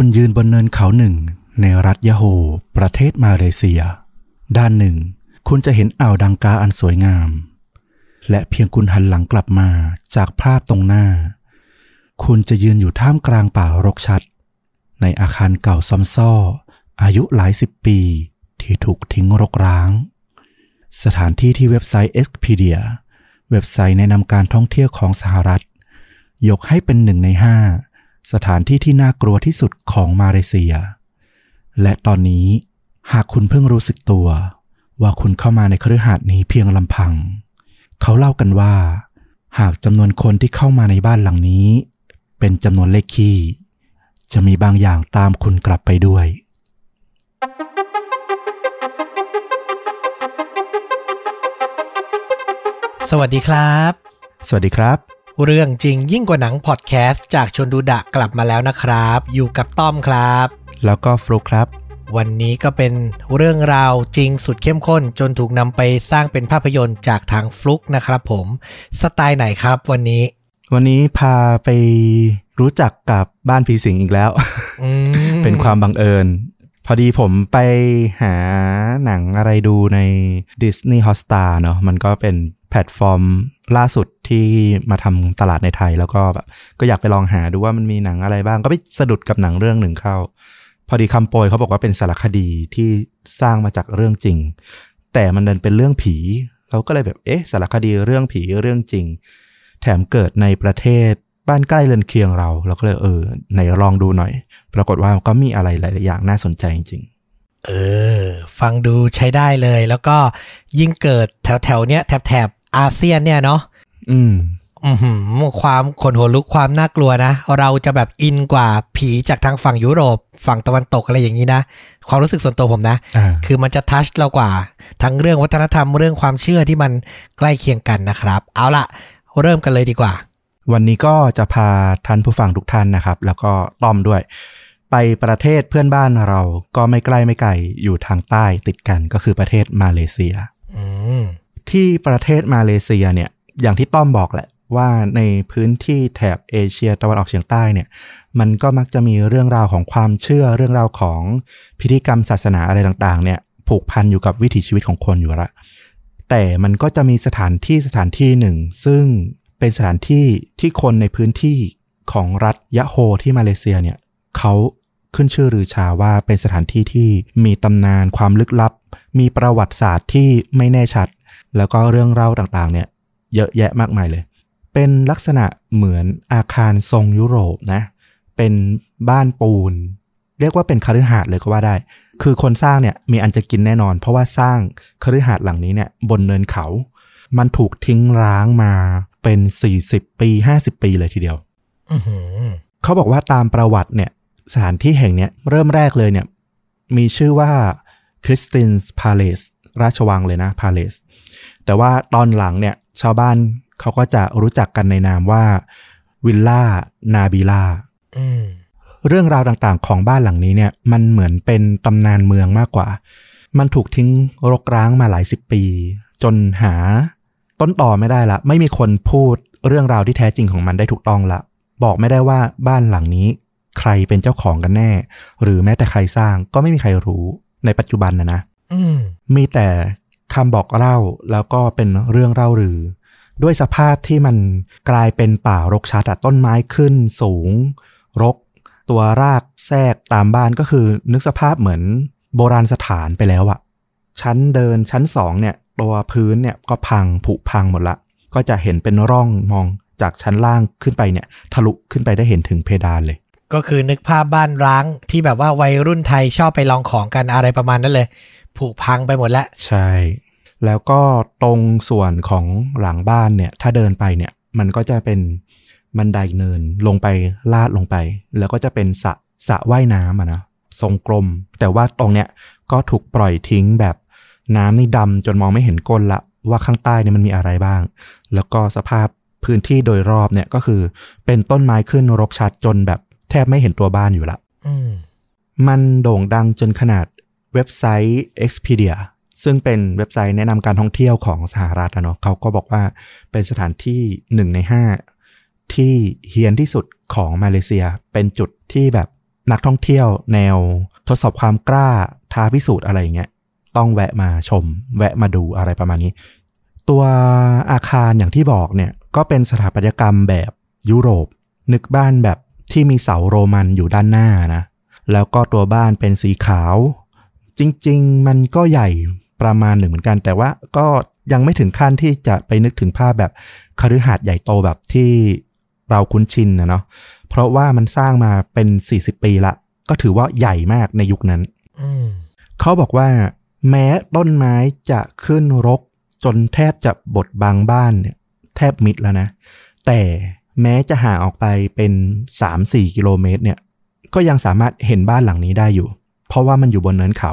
คุณยืนบนเนินเขาหนึ่ง ในรัฐยะโฮ ประเทศมาเลเซีย ด้านหนึ่ง คุณจะเห็นอ่าวดังกาอันสวยงาม และเพียงคุณหันหลังกลับมาจากภาพตรงหน้า คุณจะยืนอยู่ท่ามกลางป่ารกชัด ในอาคารเก่าซ้ำซ้ออายุหลายสิบปี ที่ถูกทิ้งรกร้าง สถานที่ที่เว็บไซต์ Expedia เว็บไซต์แนะนำการท่องเที่ยวของสหรัฐ ยกให้เป็นหนึ่งในห้า สถานที่ที่น่ากลัวที่สุดของมาเลเซีย และตอนนี้หากคุณเพิ่งรู้สึกตัว ว่าคุณเข้ามาในคฤหาสน์นี้เพียงลำพัง เขาเล่ากันว่า หากจำนวนคนที่เข้ามาในบ้านหลังนี้ เป็นจำนวนเลขคี่ จะมีบางอย่างตามคุณกลับไปด้วยสวัสดีครับ สวัสดีครับ เรื่องจริงยิ่งกว่าหนังพอดแคสต์จากชนดูดะกลับมาแล้วนะครับ อยู่กับต้อมครับ แล้วก็ฟลุกครับ วันนี้ก็เป็นเรื่องราวจริงสุดเข้มข้น จนถูกนำไปสร้างเป็นภาพยนตร์จากทางฟลุกนะครับผมสไตล์ไหนครับวันนี้ วันนี้พาไปรู้จักกับบ้านผีสิงอีกแล้วอืมเป็นความบังเอิญ พอดีผมไปหาหนังอะไรดูใน Disney Hotstar เนาะมันก็เป็นแพลตฟอร์มล่าสุดที่มาทำตลาดในไทย แล้วก็แบบก็อยากไปลองหาดูว่ามันมีหนังอะไรบ้าง ก็ไปสะดุดกับหนังเรื่องหนึ่งเข้า พอดีคำโปรยเขาบอกว่าเป็นสารคดีที่สร้างมาจากเรื่องจริง แต่มันเดินเป็นเรื่องผี เราก็เลยแบบเอ๊ะสารคดีเรื่องผีเรื่องจริง แถมเกิดในประเทศ บ้านใกล้เรือนเคียงเรา เราก็เลยเออไหนลองดูหน่อย ปรากฏว่าก็มีอะไรหลาย ๆ อย่างน่าสนใจจริงเออ ฟังดูใช้ได้เลย แล้วก็ยิ่งเกิดแถวแถวๆเนี้ยแถบแถบอาเซียนเนี่ยเนาะๆอืมอือหือความขนหัวลุกความน่ากลัวนะ เราจะแบบอินกว่าผีจากทางฝั่งยุโรป ฝั่งตะวันตกอะไรอย่างนี้นะ ความรู้สึกส่วนตัวผมนะอ่าคือมันจะทัชเรากว่า ทั้งเรื่องวัฒนธรรมเรื่องความเชื่อที่มันใกล้เคียงกันนะครับ เอาละเริ่มกันเลยดีกว่า วันนี้ก็จะพาท่านผู้ฟังทุกท่านนะครับ แล้วก็ต้อมด้วย ไปประเทศเพื่อนบ้านเราก็ไม่ใกล้ไม่ไกลอยู่ทางใต้ติดกันก็คือประเทศมาเลเซียอืมที่ประเทศมาเลเซียเนี่ยอย่างที่ต้อมบอกแหละว่าในพื้นที่แถบเอเชียตะวันออกเฉียงใต้เนี่ยมันก็มักจะมีเรื่องราวของความเชื่อเรื่องราวของพิธีกรรมศาสนาอะไรต่างๆ เนี่ยผูกพันอยู่กับวิถีชีวิตของคนอยู่ละแต่มันก็จะมีสถานที่สถานที่หนึ่ง ซึ่ง เป็นสถานที่ที่คนในพื้นที่ของรัฐยะโฮที่มาเลเซียเนี่ยเขาขึ้นชื่อรือชาว่าเป็นสถานที่ที่มีตำนานความลึกลับ มีประวัติศาสตร์ที่ไม่แน่ชัด แล้วก็เรื่องเล่าต่างๆ เนี่ยเยอะแยะมากมายเลย เป็นลักษณะเหมือนอาคารทรงยุโรปนะ เป็นบ้านปูน เรียกว่าเป็นคฤหาสน์เลยก็ว่าได้ คือคนสร้างเนี่ยมีอันจะกินแน่นอน เพราะว่าสร้างคฤหาสน์หลังนี้เนี่ยบนเนินเขา มันถูกทิ้งร้างมา เป็น 40 ปี 50 ปีเลยทีเดียวอือหือเขาบอกว่าตามประวัติเนี่ย สถานที่แห่งเนี้ยเริ่มแรกเลยเนี่ย มีชื่อว่าคริสตินส์พาเลสราชวังเลยนะพาเลสแต่ว่าตอนหลังเนี่ย ชาวบ้านเขาก็จะรู้จักกันในนามว่าวิลล่านาบิลาอืมเรื่องราวต่างๆของบ้านหลังนี้เนี่ย มันเหมือนเป็นตำนานเมืองมากกว่า มันถูกทิ้งรกร้างมาหลายสิบปี จนหา ต้นต่อไม่ได้ละ ไม่มีคนพูดเรื่องราวที่แท้จริงของมันได้ถูกต้องละ บอกไม่ได้ว่าบ้านหลังนี้ ใครเป็นเจ้าของกันแน่ หรือแม้แต่ใครสร้างก็ไม่มีใครรู้ในปัจจุบันนะนะอืมมีแต่คำบอกเล่าแล้วก็เป็นเรื่องเล่ารือ ด้วยสภาพที่มันกลายเป็นป่ารกชัดอะต้นไม้ขึ้นสูง รก ตัวรากแทรกตามบ้านก็คือนึกสภาพเหมือนโบราณสถานไปแล้วอะชั้นเดินชั้นสองเนี่ย ตัวพื้นเนี่ยก็พังผุพังหมดละ ก็จะเห็นเป็นร่องมองจากชั้นล่างขึ้นไปเนี่ย ทะลุขึ้นไปได้เห็นถึงเพดานเลย ก็คือนึกภาพบ้านร้างที่แบบว่าวัยรุ่นไทยชอบไปลองของกันอะไรประมาณนั้นเลย ผุพังไปหมดแล้วใช่ แล้วก็ตรงส่วนของหลังบ้านเนี่ย ถ้าเดินไปเนี่ย มันก็จะเป็นบันไดเนินลงไปลาดลงไป แล้วก็จะเป็นสระสระว่ายน้ำอะนะทรงกลม แต่ว่าตรงเนี้ยก็ถูกปล่อยทิ้งแบบ น้ำนี่ดำจนมองไม่เห็นก้นละว่าข้างใต้เนี่ยมันมีอะไรบ้าง แล้วก็สภาพพื้นที่โดยรอบเนี่ยก็คือ เป็นต้นไม้ขึ้นรกชัดจนแบบแทบไม่เห็นตัวบ้านอยู่ละอืมมันโด่งดังจนขนาดเว็บไซต์ Expedia ซึ่งเป็นเว็บไซต์แนะนำการท่องเที่ยวของสหรัฐนะเนาะเขาก็บอกว่าเป็นสถานที่หนึ่งในห้าที่เฮียนที่สุดของมาเลเซีย เป็นจุดที่แบบนักท่องเที่ยวแนวทดสอบความกล้าท้าพิสูจน์อะไรอย่างเงี้ย ต้องแวะมาชม แวะมาดูอะไรประมาณนี้ ตัวอาคารอย่างที่บอกเนี่ยก็เป็นสถาปัตยกรรมแบบยุโรป นึกบ้านแบบที่มีเสาโรมันอยู่ด้านหน้านะ แล้วก็ตัวบ้านเป็นสีขาว จริงๆ มันก็ใหญ่ประมาณหนึ่งเหมือนกัน แต่ว่าก็ยังไม่ถึงขั้นที่จะไปนึกถึงภาพแบบคฤหาสน์ใหญ่โตแบบที่เราคุ้นชินนะเนาะเพราะว่ามันสร้างมาเป็น 40 ปีละ ก็ถือว่าใหญ่มากในยุคนั้นอืมเขาบอกว่า แม้ต้นไม้จะขึ้นรกจนแทบจะบดบังบ้านเนี่ยแทบมิดแล้วนะ แต่แม้จะห่างออกไปเป็น 3-4 กิโลเมตรเนี่ยก็ยังสามารถเห็นบ้านหลังนี้ได้อยู่ เพราะว่ามันอยู่บนเนินเขา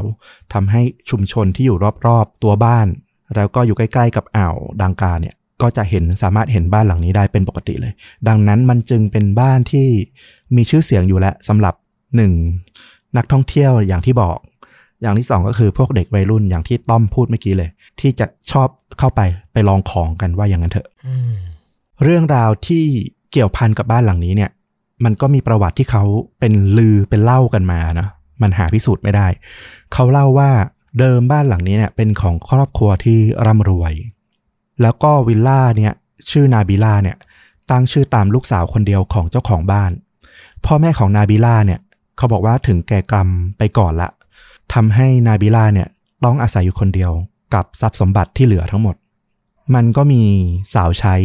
ทำให้ชุมชนที่อยู่รอบๆตัวบ้าน แล้วก็อยู่ใกล้ๆกับอ่าวดังกาเนี่ยก็จะเห็นสามารถเห็นบ้านหลังนี้ได้เป็นปกติเลย ดังนั้นมันจึงเป็นบ้านที่มีชื่อเสียงอยู่แล้วสำหรับหนึ่งนักท่องเที่ยวอย่างที่บอก อย่างที่สองก็คือพวกเด็กวัยรุ่นอย่างที่ต้อมพูดเมื่อกี้เลย ที่จะชอบเข้าไปไปลองของกันว่าอย่างนั้นเถอะอืมเรื่องราวที่เกี่ยวพันกับบ้านหลังนี้เนี่ย มันก็มีประวัติที่เขาเป็นลือเป็นเล่ากันมานะมันหาพิสูจน์ไม่ได้ เขาเล่าว่าเดิมบ้านหลังนี้เนี่ยเป็นของครอบครัวที่ร่ำรวย แล้วก็วิลล่าเนี่ยชื่อนาบิล่าเนี่ยตั้งชื่อตามลูกสาวคนเดียวของเจ้าของบ้าน พ่อแม่ของนาบิล่าเนี่ย เขาบอกว่าถึงแก่กรรมไปก่อนละ ทำให้นาบิล่าเนี่ยต้องอาศัยอยู่คนเดียวกับทรัพย์สมบัติที่เหลือทั้งหมด มันก็มีสาวใช้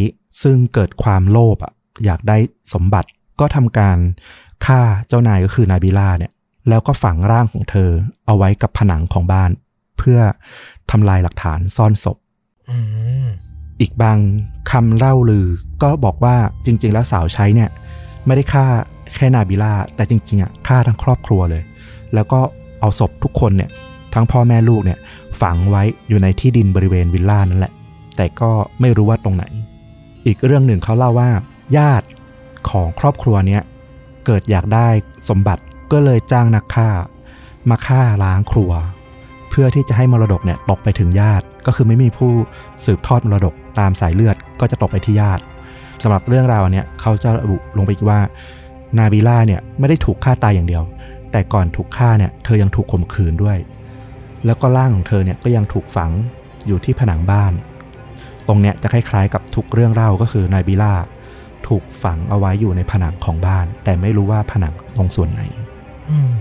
ซึ่งเกิดความโลภอะอยากได้สมบัติก็ทำการฆ่าเจ้านายก็คือนาบิล่าเนี่ยแล้วก็ฝังร่างของเธอเอาไว้กับผนังของบ้าน เพื่อทำลายหลักฐานซ่อนศพอืมอีกบางคำเล่าลือก็บอกว่าจริง ๆ แล้วสาวใช้เนี่ย ไม่ได้ฆ่าแค่นาบิล่าแต่จริงๆอะฆ่าทั้งครอบครัวเลย แล้วก็ เอาศพทุกคนเนี่ยทั้งพ่อแม่ลูกเนี่ยฝังไว้อยู่ในที่ดินบริเวณวิลล่านั่นแหละ แต่ก็ไม่รู้ว่าตรงไหน อีกเรื่องหนึ่งเขาเล่าว่า ญาติของครอบครัวเนี้ยเกิดอยากได้สมบัติก็เลยจ้างนักฆ่า มาฆ่าล้างครัว เพื่อที่จะให้มรดกเนี่ยตกไปถึงญาติก็คือไม่มีผู้สืบทอดมรดกตามสายเลือดก็จะตกไปที่ญาติสำหรับเรื่องราวเนี้ยเขาจะระบุลงไปอีกว่า นาบิล่าเนี่ยไม่ได้ถูกฆ่าตายอย่างเดียว แต่ก่อนถูกฆ่าเนี่ยเธอยังถูกข่มขืนด้วย แล้วก็ร่างของเธอเนี่ยก็ยังถูกฝังอยู่ที่ผนังบ้าน ตรงเนี้ยจะคล้ายๆกับทุกเรื่องเล่าก็คือนายบิล่าถูกฝังเอาไว้อยู่ในผนังของบ้าน แต่ไม่รู้ว่าผนังตรงส่วนไหนม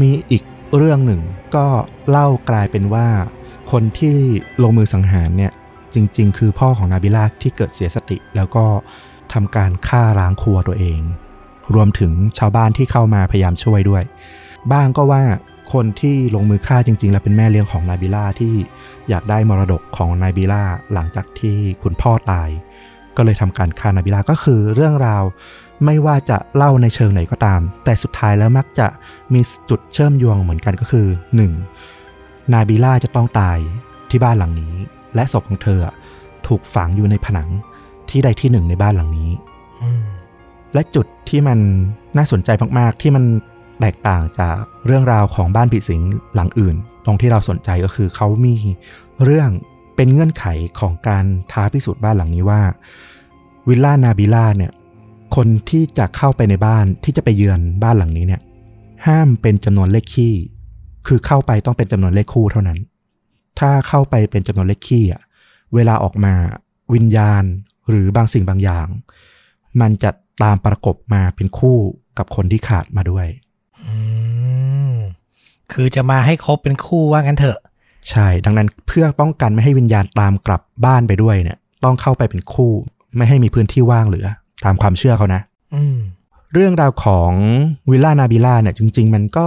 มีอีกเรื่องหนึ่งก็เล่ากลายเป็นว่า คนที่ลงมือสังหารเนี่ยจริง ๆ คือพ่อของนาบิลาที่เกิดเสียสติ แล้วก็ทำการฆ่าล้างครัวตัวเอง รวมถึงชาวบ้านที่เข้ามาพยายามช่วยด้วย บ้างก็ว่าคนที่ลงมือฆ่าจริง ๆ แล้วเป็นแม่เลี้ยงของนายบิล่าที่อยากได้มรดกของนายบิล่าหลังจากที่คุณพ่อตาย ก็เลยทำการฆ่านายบิล่าก็คือเรื่องราวไม่ว่าจะเล่าในเชิงไหนก็ตาม แต่สุดท้ายแล้วมักจะมีจุดเชื่อมโยงเหมือนกันก็คือ 1. นายบิล่าจะต้องตายที่บ้านหลังนี้ และศพของเธอถูกฝังอยู่ในผนังที่ใดที่หนึ่งในบ้านหลังนี้ อื และจุดที่มันน่าสนใจมากๆ ที่มันแตกต่างจากเรื่องราวของบ้านผีสิงหลังอื่น ตรงที่เราสนใจก็คือเขามีเรื่องเป็นเงื่อนไขของการท้าพิสูจน์บ้านหลังนี้ว่า วิลล่านาบิล่าเนี่ยคนที่จะเข้าไปในบ้านที่จะไปเยือนบ้านหลังนี้เนี่ยห้ามเป็นจำนวนเลขคี่ คือเข้าไปต้องเป็นจำนวนเลขคู่เท่านั้น ถ้าเข้าไปเป็นจำนวนเลขคี่อะเวลาออกมาวิญญาณหรือบางสิ่งบางอย่าง มันจะ ตามประกบมาเป็นคู่กับคนที่ขาดมาด้วยอืมคือจะมาให้ครบเป็นคู่ว่างั้นเถอะ ใช่ ดังนั้นเพื่อป้องกันไม่ให้วิญญาณตามกลับบ้านไปด้วยเนี่ย ต้องเข้าไปเป็นคู่ ไม่ให้มีพื้นที่ว่างเหลือ ตามความเชื่อเขานะอืมเรื่องราวของวิลล่านาบิล่าเนี่ย จริง ๆ มันก็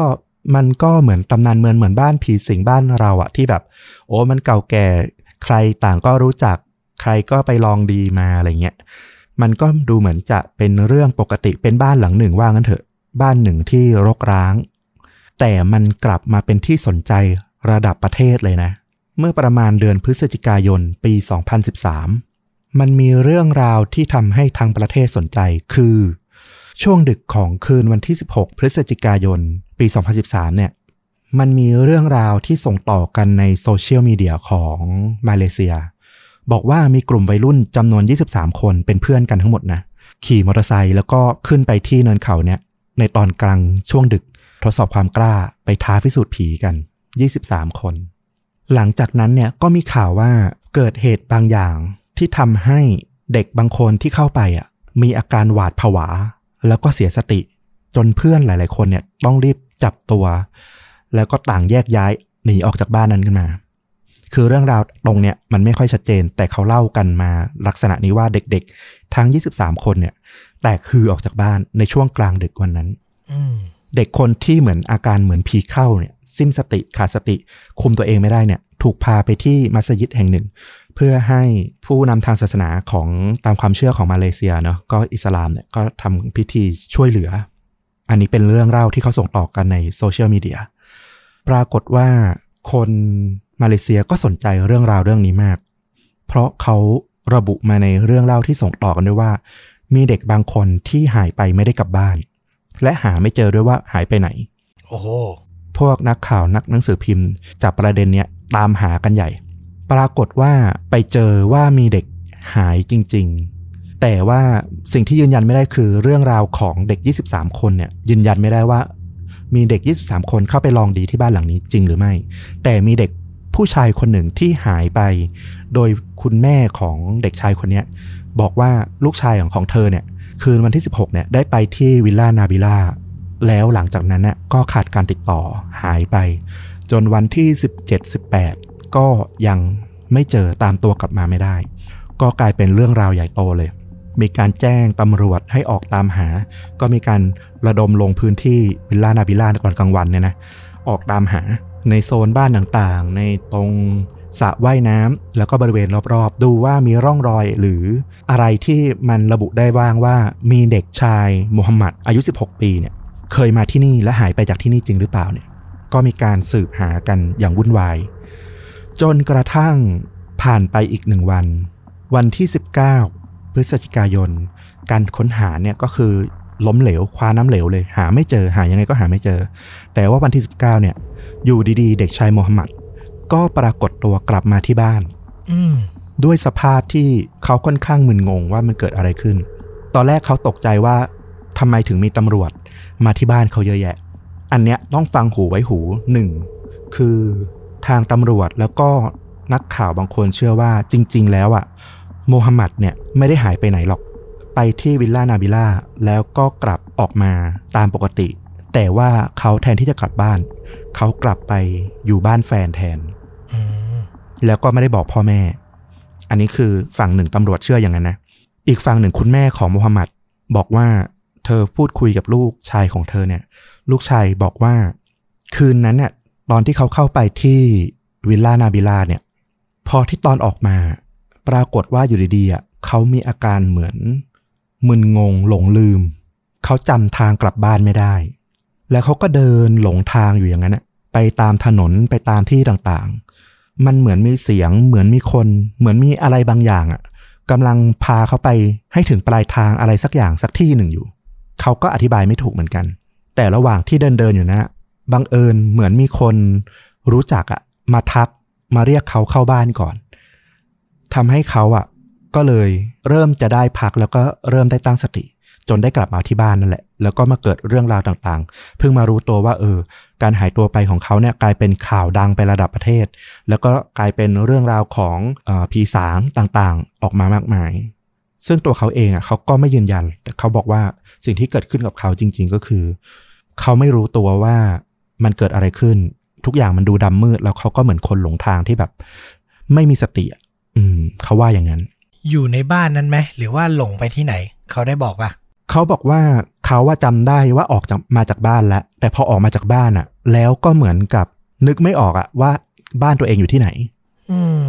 มันก็เหมือนตำนานเมืองเหมือนบ้านผีสิงบ้านเราอะที่แบบ โอ้มันเก่าแก่ ใครต่างก็รู้จัก ใครก็ไปลองดีมาอะไรเงี้ย มันก็ดูเหมือนจะเป็นเรื่องปกติเป็นบ้านหลังหนึ่งว่างั้นเถอะ บ้านหนึ่งที่รกร้าง แต่มันกลับมาเป็นที่สนใจระดับประเทศเลยนะ เมื่อประมาณเดือนพฤศจิกายนปี 2013 มันมีเรื่องราวที่ทำให้ทางประเทศสนใจคือ ช่วงดึกของคืนวันที่ 16 พฤศจิกายน ปี 2013 เนี่ย มันมีเรื่องราวที่ส่งต่อกันในโซเชียลมีเดียของมาเลเซีย บอกว่ามีกลุ่มวัยรุ่นจำนวน 23 คนเป็นเพื่อนกันทั้งหมดนะ ขี่มอเตอร์ไซค์แล้วก็ขึ้นไปที่เนินเขาเนี่ย ในตอนกลางช่วงดึก ทดสอบความกล้าไปท้าพิสูจน์ผีกัน 23 คน หลังจากนั้นเนี่ยก็มีข่าวว่าเกิดเหตุบางอย่างที่ทำให้เด็กบางคนที่เข้าไปอะมีอาการหวาดผวา แล้วก็เสียสติ จนเพื่อนหลาย ๆ คนเนี่ยต้องรีบจับตัว แล้วก็ต่างแยกย้ายหนีออกจากบ้านนั้นกันมา คือเรื่องราวตรงเนี่ยมันไม่ค่อยชัดเจน แต่เขาเล่ากันมาลักษณะนี้ว่าเด็กๆ ทั้ง 23 คนเนี่ยแตกคือออกจากบ้านในช่วงกลางดึกวันนั้นอืมเด็กคนที่เหมือนอาการเหมือนผีเข้าเนี่ยสิ้นสติขาดสติ คุมตัวเองไม่ได้เนี่ย ถูกพาไปที่มัสยิดแห่งหนึ่ง เพื่อให้ผู้นำทางศาสนาของตามความเชื่อของมาเลเซียเนาะก็อิสลามเนี่ยก็ทำพิธีช่วยเหลือ อันนี้เป็นเรื่องเล่าที่เขาส่งต่อกันในโซเชียลมีเดียปรากฏว่าคน มาเลเซียก็สนใจเรื่องราวเรื่องนี้มาก เพราะเขาระบุมาในเรื่องเล่าที่ส่งต่อกันด้วยว่า มีเด็กบางคนที่หายไปไม่ได้กลับบ้าน และหาไม่เจอด้วยว่าหายไปไหน โอ้โหพวกนักข่าวนักหนังสือพิมพ์จับประเด็นเนี้ยตามหากันใหญ่ ปรากฏว่าไปเจอว่ามีเด็กหายจริง ๆ แต่ว่าสิ่งที่ยืนยันไม่ได้คือเรื่องราวของเด็ก 23 คนเนี่ยยืนยันไม่ได้ว่า มีเด็ก 23 คนเข้าไปลองดีที่บ้านหลังนี้จริงหรือไม่ แต่มีเด็ก ผู้ชายคนหนึ่งที่หายไป โดยคุณแม่ของเด็กชายคนนี้บอกว่าลูกชายของของเธอเนี่ย คืนวันที่ 16เนี่ยได้ไปที่วิลล่านาบิล่าแล้วหลังจากนั้นน่ะก็ขาดการติดต่อหายไป จนวันที่ 17-18 ก็ยังไม่เจอตามตัวกลับมาไม่ได้ ก็กลายเป็นเรื่องราวใหญ่โตเลย มีการแจ้งตำรวจให้ออกตามหา ก็มีการระดมลงพื้นที่วิลล่านาบิล่าตอนกลางวันเนี่ยนะ ออกตามหาในโซนบ้านต่างๆ ในตรงสระว่ายน้ำแล้วก็บริเวณรอบๆ ดูว่ามีร่องรอยหรืออะไรที่มันระบุได้บ้างว่ามีเด็กชายโมฮัมหมัดอายุ 16 ปีเนี่ยเคยมาที่นี่และหายไปจากที่นี่จริงหรือเปล่าเนี่ยก็มีการสืบหากันอย่างวุ่นวาย จนกระทั่งผ่านไปอีกหนึ่งวัน วันที่ 19 พฤศจิกายน การค้นหาเนี่ยก็คือ ล้มเหลวคว้าน้ำเหลวเลย หาไม่เจอหายังไงก็หาไม่เจอ แต่ว่าวันที่ 19 เนี่ย อยู่ดีๆ เด็กชายโมฮัมหมัดก็ปรากฏตัวกลับมาที่บ้านอืมด้วยสภาพที่เขาค่อนข้างมึนงงว่ามันเกิดอะไรขึ้น ตอนแรกเขาตกใจว่าทำไมถึงมีตำรวจมาที่บ้านเขาเยอะแยะ อันเนี้ยต้องฟังหูไว้หูหนึ่งคือทางตำรวจแล้วก็นักข่าวบางคนเชื่อว่าจริง ๆ แล้วอะโมฮัมหมัดเนี่ยไม่ได้หายไปไหนหรอก ไปที่วิลล่านาบิล่าแล้วก็กลับออกมาตามปกติ แต่ว่าเขาแทนที่จะกลับบ้าน เขากลับไปอยู่บ้านแฟนแทนอืมแล้วก็ไม่ได้บอกพ่อแม่ อันนี้คือฝั่งหนึ่งตำรวจเชื่ออย่างนั้นนะ อีกฝั่งหนึ่งคุณแม่ของมูฮัมหมัดบอกว่าเธอพูดคุยกับลูกชายของเธอเนี่ย ลูกชายบอกว่า คืนนั้นเนี่ยตอนที่เขาเข้าไปที่วิลล่านาบิลาเนี่ย พอที่ตอนออกมา ปรากฏว่าอยู่ดีๆอะเขามีอาการเหมือน มึนงงหลงลืม เขาจำทางกลับบ้านไม่ได้ แล้วเขาก็เดินหลงทางอยู่อย่างนั้นน่ะไปตามถนนไปตามที่ต่างๆ มันเหมือนมีเสียง เหมือนมีคน เหมือนมีอะไรบางอย่างอะกำลังพาเขาไปให้ถึงปลายทางอะไรสักอย่างสักที่หนึ่งอยู่ เขาก็อธิบายไม่ถูกเหมือนกัน แต่ระหว่างที่เดินเดินอยู่นะบังเอิญเหมือนมีคนรู้จักอะมาทักมาเรียกเขาเข้าบ้านก่อนทำให้เขาอะ ก็เลยเริ่มจะได้พักแล้วก็เริ่มได้ตั้งสติ จนได้กลับมาที่บ้านนั่นแหละ แล้วก็มาเกิดเรื่องราวต่างๆ เพิ่งมารู้ตัวว่า เออ การหายตัวไปของเขาเนี่ยกลายเป็นข่าวดังไประดับประเทศ แล้วก็กลายเป็นเรื่องราวของออผีสางต่างๆ ออกมามากมาย ซึ่งตัวเขาเองอะเขาก็ไม่ยืนยันแต่เขาบอกว่าสิ่งที่เกิดขึ้นกับเขาจริง ๆ ก็คือ เขาไม่รู้ตัวว่ามันเกิดอะไรขึ้น ทุกอย่างมันดูดำมืด แล้วเขาก็เหมือนคนหลงทางที่แบบ ไม่มีสติ อืม เขาว่าอย่างนั้น อยู่ในบ้านนั้นไหมหรือว่าหลงไปที่ไหน เขาได้บอกปะเขาบอกว่าเขาว่าจำได้ว่าออกจากมาจากบ้านแล้ว แต่พอออกมาจากบ้านอะแล้วก็เหมือนกับนึกไม่ออกอะว่าบ้านตัวเองอยู่ที่ไหน อืม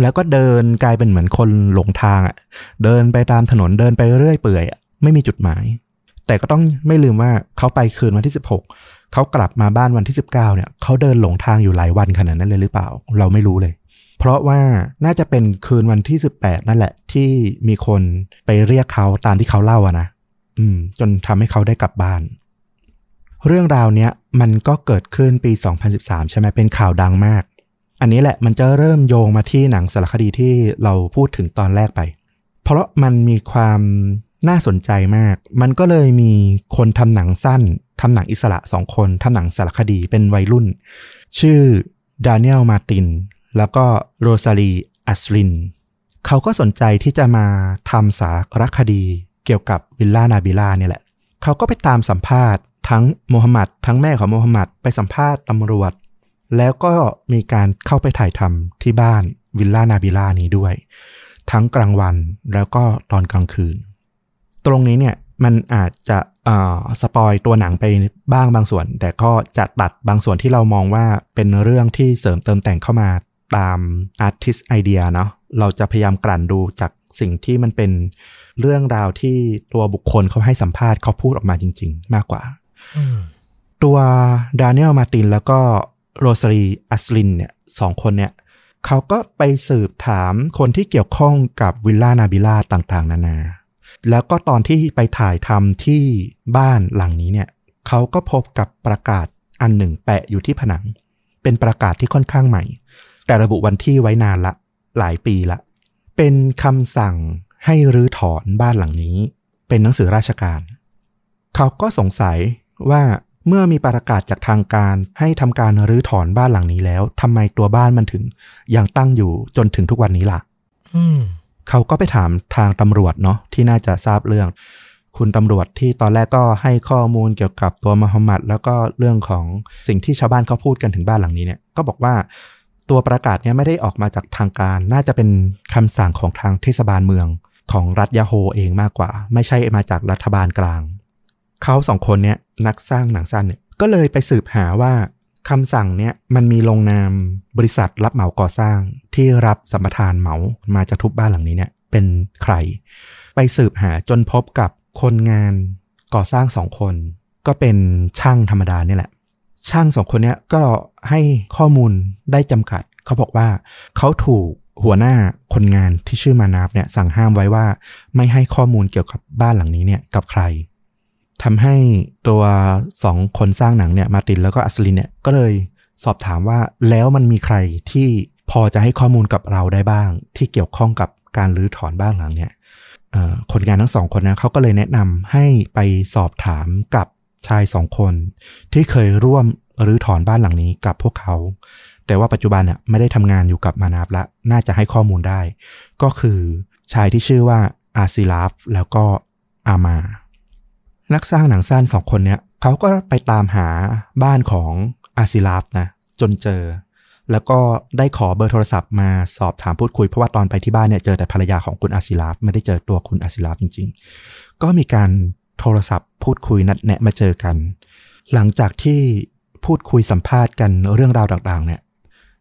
แล้วก็เดินกลายเป็นเหมือนคนหลงทางอะเดินไปตามถนนเดินไปเรื่อยเปื่อยอะไม่มีจุดหมาย แต่ก็ต้องไม่ลืมว่าเขาไปคืนวันที่16เขากลับมาบ้านวันที่19เนี่ยเขาเดินหลงทางอยู่หลายวันขนาดนั้นเลยหรือเปล่า เราไม่รู้เลย เพราะว่าน่าจะเป็นคืนวันที่ 18 นั่นแหละ ที่มีคนไปเรียกเขาตามที่เขาเล่าอะนะอืม จนทำให้เขาได้กลับบ้าน เรื่องราวเนี้ยมันก็เกิดขึ้นปี 2013 ใช่ไหมเป็นข่าวดังมาก อันนี้แหละมันจะเริ่มโยงมาที่หนังสารคดีที่เราพูดถึงตอนแรกไป เพราะมันมีความน่าสนใจมาก มันก็เลยมีคนทำหนังสั้นทำหนังอิสระสองคนทำหนังสารคดีเป็นวัยรุ่น ชื่อดานิเอลมาติน แล้วก็โรซาลีอัสลิน เขาก็สนใจที่จะมาทำสารคดีเกี่ยวกับวิลล่านาบิล่าเนี่ยแหละ เขาก็ไปตามสัมภาษณ์ทั้งโมฮัมหมัดทั้งแม่ของโมฮัมหมัดไปสัมภาษณ์ตำรวจ แล้วก็มีการเข้าไปถ่ายทำที่บ้านวิลล่านาบิล่านี้ด้วย ทั้งกลางวันแล้วก็ตอนกลางคืน ตรงนี้เนี่ยมันอาจจะ spoil ตัวหนังไปบ้างบางส่วน แต่ก็จะตัดบางส่วนที่เรามองว่าเป็นเรื่องที่เสริมเติมแต่งเข้ามา ตาม artist idea เนาะเราจะพยายามกลั่นดูจากสิ่งที่มันเป็นเรื่องราวที่ตัวบุคคลเขาให้สัมภาษณ์เขาพูดออกมาจริง ๆ มากกว่าตัวดานิเอลมาตินแล้วก็โรซารีอัสลินเนี่ยสองคนเนี่ยเขาก็ไปสืบถามคนที่เกี่ยวข้องกับวิลล่านาบิลาต่างๆ นานา แล้วก็ตอนที่ไปถ่ายทำที่บ้านหลังนี้เนี่ยเขาก็พบกับประกาศอันหนึ่งแปะอยู่ที่ผนัง เป็นประกาศที่ค่อนข้างใหม่ แต่ระบุวันที่ไว้นานละ หลายปีละ เป็นคำสั่งให้รื้อถอนบ้านหลังนี้ เป็นหนังสือราชการ เขาก็สงสัยว่าเมื่อมีประกาศจากทางการให้ทำการรื้อถอนบ้านหลังนี้แล้วทำไมตัวบ้านมันถึง ยังตั้งอยู่จนถึงทุกวันนี้ล่ะเขาก็ไปถามทางตำรวจเนาะที่น่าจะทราบเรื่อง คุณตำรวจที่ตอนแรกก็ให้ข้อมูลเกี่ยวกับตัวมหมัด แล้วก็เรื่องของสิ่งที่ชาวบ้านเขาพูดกันถึงบ้านหลังนี้เนี่ย ก็บอกว่า ตัวประกาศเนี่ยไม่ได้ออกมาจากทางการ น่าจะเป็นคำสั่งของทางเทศบาลเมืองของรัฐยาโฮเองมากกว่า ไม่ใช่มาจากรัฐบาลกลาง เขาสองคนเนี้ยนักสร้างหนังสั้นเนี่ยก็เลยไปสืบหาว่าคำสั่งเนี้ยมันมีลงนามบริษัทรับเหมาก่อสร้าง ที่รับสัมปทานเหมามาจากทุบบ้านหลังนี้เนี่ยเป็นใคร ไปสืบหาจนพบกับคนงานก่อสร้างสองคน ก็เป็นช่างธรรมดานี่แหละ ช่างสองคนเนี้ยก็ให้ข้อมูลได้จำกัด เขาบอกว่าเขาถูกหัวหน้าคนงานที่ชื่อมานาฟเนี่ยสั่งห้ามไว้ว่าไม่ให้ข้อมูลเกี่ยวกับบ้านหลังนี้เนี่ยกับใครทำให้ตัวสองคนสร้างหนังเนี่ยมาตินแล้วก็อัสลินเนี่ยก็เลยสอบถามว่าแล้วมันมีใครที่พอจะให้ข้อมูลกับเราได้บ้าง ที่เกี่ยวข้องกับการรื้อถอนบ้านหลังเนี่ยคนงานทั้งสองคนนะเขาก็เลยแนะนำให้ไปสอบถามกับ ชายสองคน ที่เคยร่วมรื้อถอนบ้านหลังนี้กับพวกเขา แต่ว่าปัจจุบันเนี่ยไม่ได้ทำงานอยู่กับมานาบละน่าจะให้ข้อมูลได้ ก็คือชายที่ชื่อว่าอาซิลาฟแล้วก็อามา นักสร้างหนังสั้นสองคนเนี้ยเขาก็ไปตามหาบ้านของอาซิลาฟนะจนเจอ แล้วก็ได้ขอเบอร์โทรศัพท์มาสอบถามพูดคุย เพราะว่าตอนไปที่บ้านเนี่ยเจอแต่ภรรยาของคุณอาซิลาฟไม่ได้เจอตัวคุณอาซิลาฟจริง ๆ ก็มีการ โทรศัพท์ พูดคุยนัดแนะมาเจอกัน หลังจากที่พูดคุยสัมภาษณ์กันเรื่องราวต่างๆ เนี่ย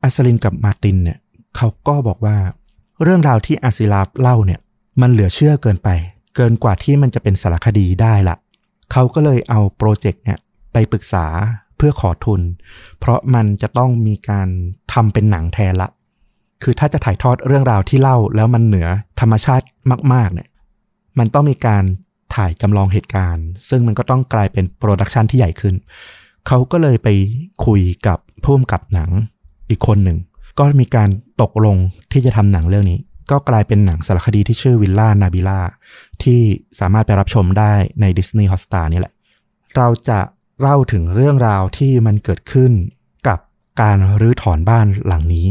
อาซลินกับมาตินเนี่ยเขาก็บอกว่า เรื่องราวที่อาซิลาฟเล่าเนี่ย มันเหลือเชื่อเกินไป เกินกว่าที่มันจะเป็นสารคดีได้ละเขาก็เลยเอาโปรเจกต์เนี่ยไปปรึกษาเพื่อขอทุน เพราะมันจะต้องมีการทำเป็นหนังแทนละ คือถ้าจะถ่ายทอดเรื่องราวที่เล่าแล้วมันเหนือธรรมชาติมาก ๆ เนี่ย มันต้องมีการ ถ่ายจำลองเหตุการณ์ ซึ่งมันก็ต้องกลายเป็น production ที่ใหญ่ขึ้น เขาก็เลยไปคุยกับผู้กำกับหนังอีกคนหนึ่ง ก็มีการตกลงที่จะทำหนังเรื่องนี้ ก็กลายเป็นหนังสารคดีที่ชื่อวิลล่านาบิล่าที่สามารถไปรับชมได้ใน Disney Hotstar นี่แหละ เราจะเล่าถึงเรื่องราวที่มันเกิดขึ้นกับการรื้อถอนบ้านหลังนี้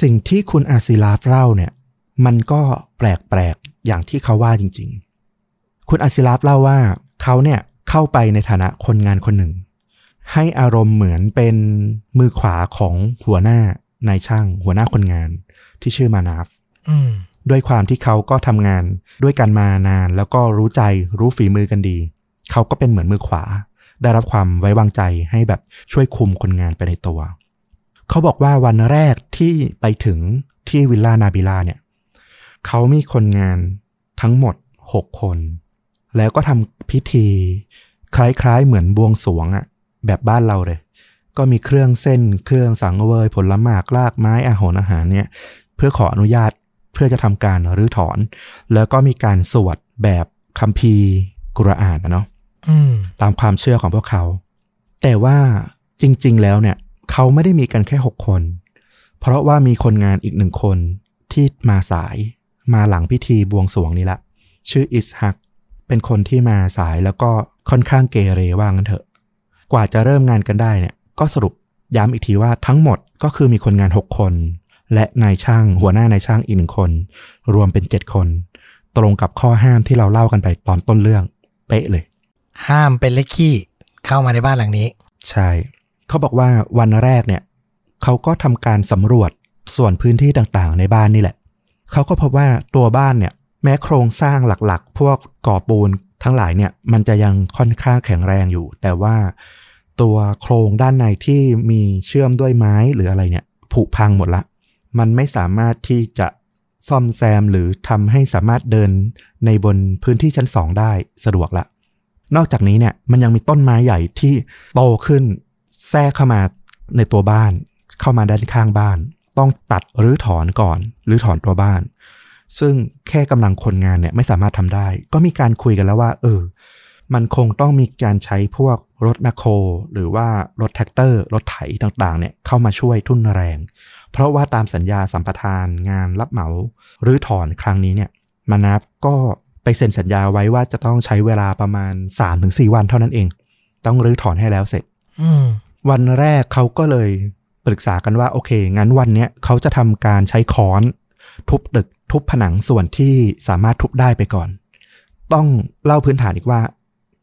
สิ่งที่คุณอาซิลาฟเล่าเนี่ย มันก็แปลกๆอย่างที่เขาว่าจริง ๆ คุณอาซิลาฟเล่าว่าเขาเนี่ยเข้าไปในฐานะคนงานคนหนึ่ง ให้อารมณ์เหมือนเป็นมือขวาของหัวหน้านายช่าง หัวหน้าคนงานที่ชื่อมานาฟด้วยความที่เขาก็ทำงานด้วยกันมานาน แล้วก็รู้ใจรู้ฝีมือกันดี เขาก็เป็นเหมือนมือขวา ได้รับความไว้วางใจให้แบบช่วยคุมคนงานไปในตัว เขาบอกว่าวันแรกที่ไปถึงที่วิลล่านาบิลาเนี่ย เขามีคนงานทั้งหมดหกคน แล้วก็ทำพิธี คล้ายๆ เหมือนบวงสวงอะแบบบ้านเราเลย ก็มีเครื่องเส้น เครื่องสังเวยผลไม้ลากไม้อาหารอาหารเนี่ย เพื่อขออนุญาตเพื่อจะทำการรื้อถอน แล้วก็มีการสวดแบบคัมภีร์กุรอานนะเนาะตามความเชื่อของพวกเขา แต่ว่าจริง ๆ แล้วเนี่ยเขาไม่ได้มีกันแค่หกคน เพราะว่ามีคนงานอีกหนึ่งคนที่มาสายมาหลังพิธีบวงสรวงนี้ละ ชื่ออิสฮัก เป็นคนที่มาสายแล้วก็ค่อนข้างเกเรว่างั้นเถอะ กว่าจะเริ่มงานกันได้เนี่ย ก็สรุปย้ำอีกทีว่าทั้งหมดก็คือมีคนงาน 6 คน และนายช่างหัวหน้านายช่างอีกหนึ่งคน รวมเป็น 7 คน ตรงกับข้อห้ามที่เราเล่ากันไปตอนต้นเรื่อง เป๊ะเลย ห้ามเป็นเล็กขี้เข้ามาในบ้านหลังนี้ ใช่ เขาบอกว่าวันแรกเนี่ย เขาก็ทำการสำรวจส่วนพื้นที่ต่างๆ ในบ้านนี่แหละ เขาก็พบว่าตัวบ้านเนี่ย แม้โครงสร้างหลักๆ พวกก่อปูนทั้งหลายเนี่ยมันจะยังค่อนข้างแข็งแรงอยู่ แต่ว่าตัวโครงด้านในที่มีเชื่อมด้วยไม้หรืออะไรเนี่ยผุพังหมดละ มันไม่สามารถที่จะซ่อมแซมหรือทำให้สามารถเดินในบนพื้นที่ชั้นสองได้สะดวกละ นอกจากนี้เนี่ยมันยังมีต้นไม้ใหญ่ที่โตขึ้นแทรกเข้ามาในตัวบ้าน เข้ามาด้านข้างบ้าน ต้องตัดหรือถอนก่อน หรือถอนตัวบ้าน ซึ่งแค่กำลังคนงานเนี่ยไม่สามารถทำได้ ก็มีการคุยกันแล้วว่า เออ มันคงต้องมีการใช้พวกรถแมคโครหรือว่ารถแท็กเตอร์ รถไถต่างๆ เนี่ยเข้ามาช่วยทุ่นแรง เพราะว่าตามสัญญาสัมปทานงานรับเหมาหรือถอนครั้งนี้เนี่ยมานับก็ไปเซ็นสัญญาไว้ว่าจะต้องใช้เวลาประมาณ 3-4 วันเท่านั้นเอง ต้องรื้อถอนให้แล้วเสร็จวันแรกเขาก็เลยปรึกษากันว่า โอเค งั้นวันเนี้ยเขาจะทำการใช้ค้อน ทุบตึก ทุบผนังส่วนที่สามารถทุบได้ไปก่อน ต้องเล่าพื้นฐานอีกว่า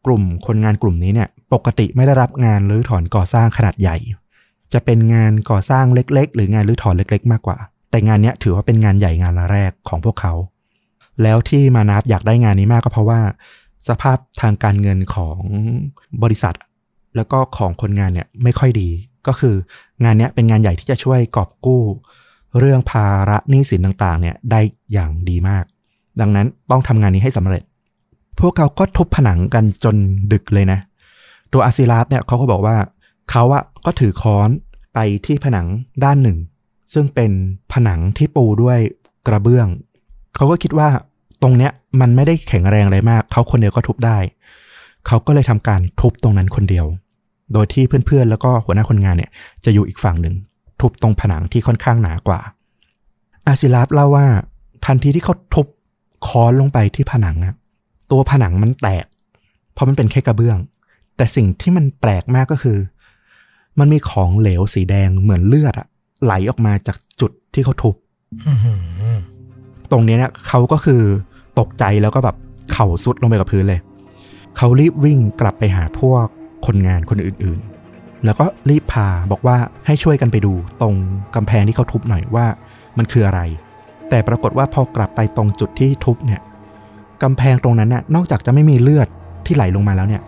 กลุ่มคนงานกลุ่มนี้เนี่ย ปกติไม่ได้รับงานรื้อถอนก่อสร้างขนาดใหญ่ จะเป็นงานก่อสร้างเล็ก ๆ หรืองานรื้อถอนเล็ก ๆ มากกว่า แต่งานนี้ถือว่าเป็นงานใหญ่งานแรกของพวกเขา แล้วที่มานับอยากได้งานนี้มากก็เพราะว่า สภาพทางการเงินของบริษัท แล้วก็ของคนงานเนี่ยไม่ค่อยดี ก็คืองานนี้เป็นงานใหญ่ที่จะช่วยกอบกู้ เรื่องภาระหนี้สินต่างๆเนี่ยได้อย่างดีมาก ดังนั้นต้องทำงานนี้ให้สำเร็จ พวกเขาก็ทุบผนังกันจนดึกเลยนะ ตัวอาซิลาฟเนี่ยเขาก็บอกว่าเขาอะก็ถือค้อนไปที่ผนังด้านหนึ่ง ซึ่งเป็นผนังที่ปูด้วยกระเบื้อง เขาก็คิดว่าตรงเนี้ยมันไม่ได้แข็งแรงอะไรมาก เขาคนเดียวก็ทุบได้ เขาก็เลยทำการทุบตรงนั้นคนเดียว โดยที่เพื่อนๆ แล้วก็หัวหน้าคนงานเนี่ยจะอยู่อีกฝั่งหนึ่ง ทุบตรงผนังที่ค่อนข้างหนากว่า อาซิลาฟเล่าว่า ทันทีที่เขาทุบค้อนลงไปที่ผนังอะตัวผนังมันแตก เพราะมันเป็นแค่กระเบื้อง แต่สิ่งที่มันแปลกมากก็คือ มันมีของเหลวสีแดงเหมือนเลือดอะไหลออกมาจากจุดที่เขาทุบตรงนี้เนี่ยเขาก็คือตกใจแล้วก็แบบเข่าสุดลงไปกับพื้นเลย เขารีบวิ่งกลับไปหาพวกคนงานคนอื่นๆ แล้วก็รีบพาบอกว่าให้ช่วยกันไปดูตรงกำแพงที่เขาทุบหน่อยว่ามันคืออะไร แต่ปรากฏว่าพอกลับไปตรงจุดที่ทุบเนี่ยกำแพงตรงนั้นน่ะนอกจากจะไม่มีเลือดที่ไหลลงมาแล้วเนี่ย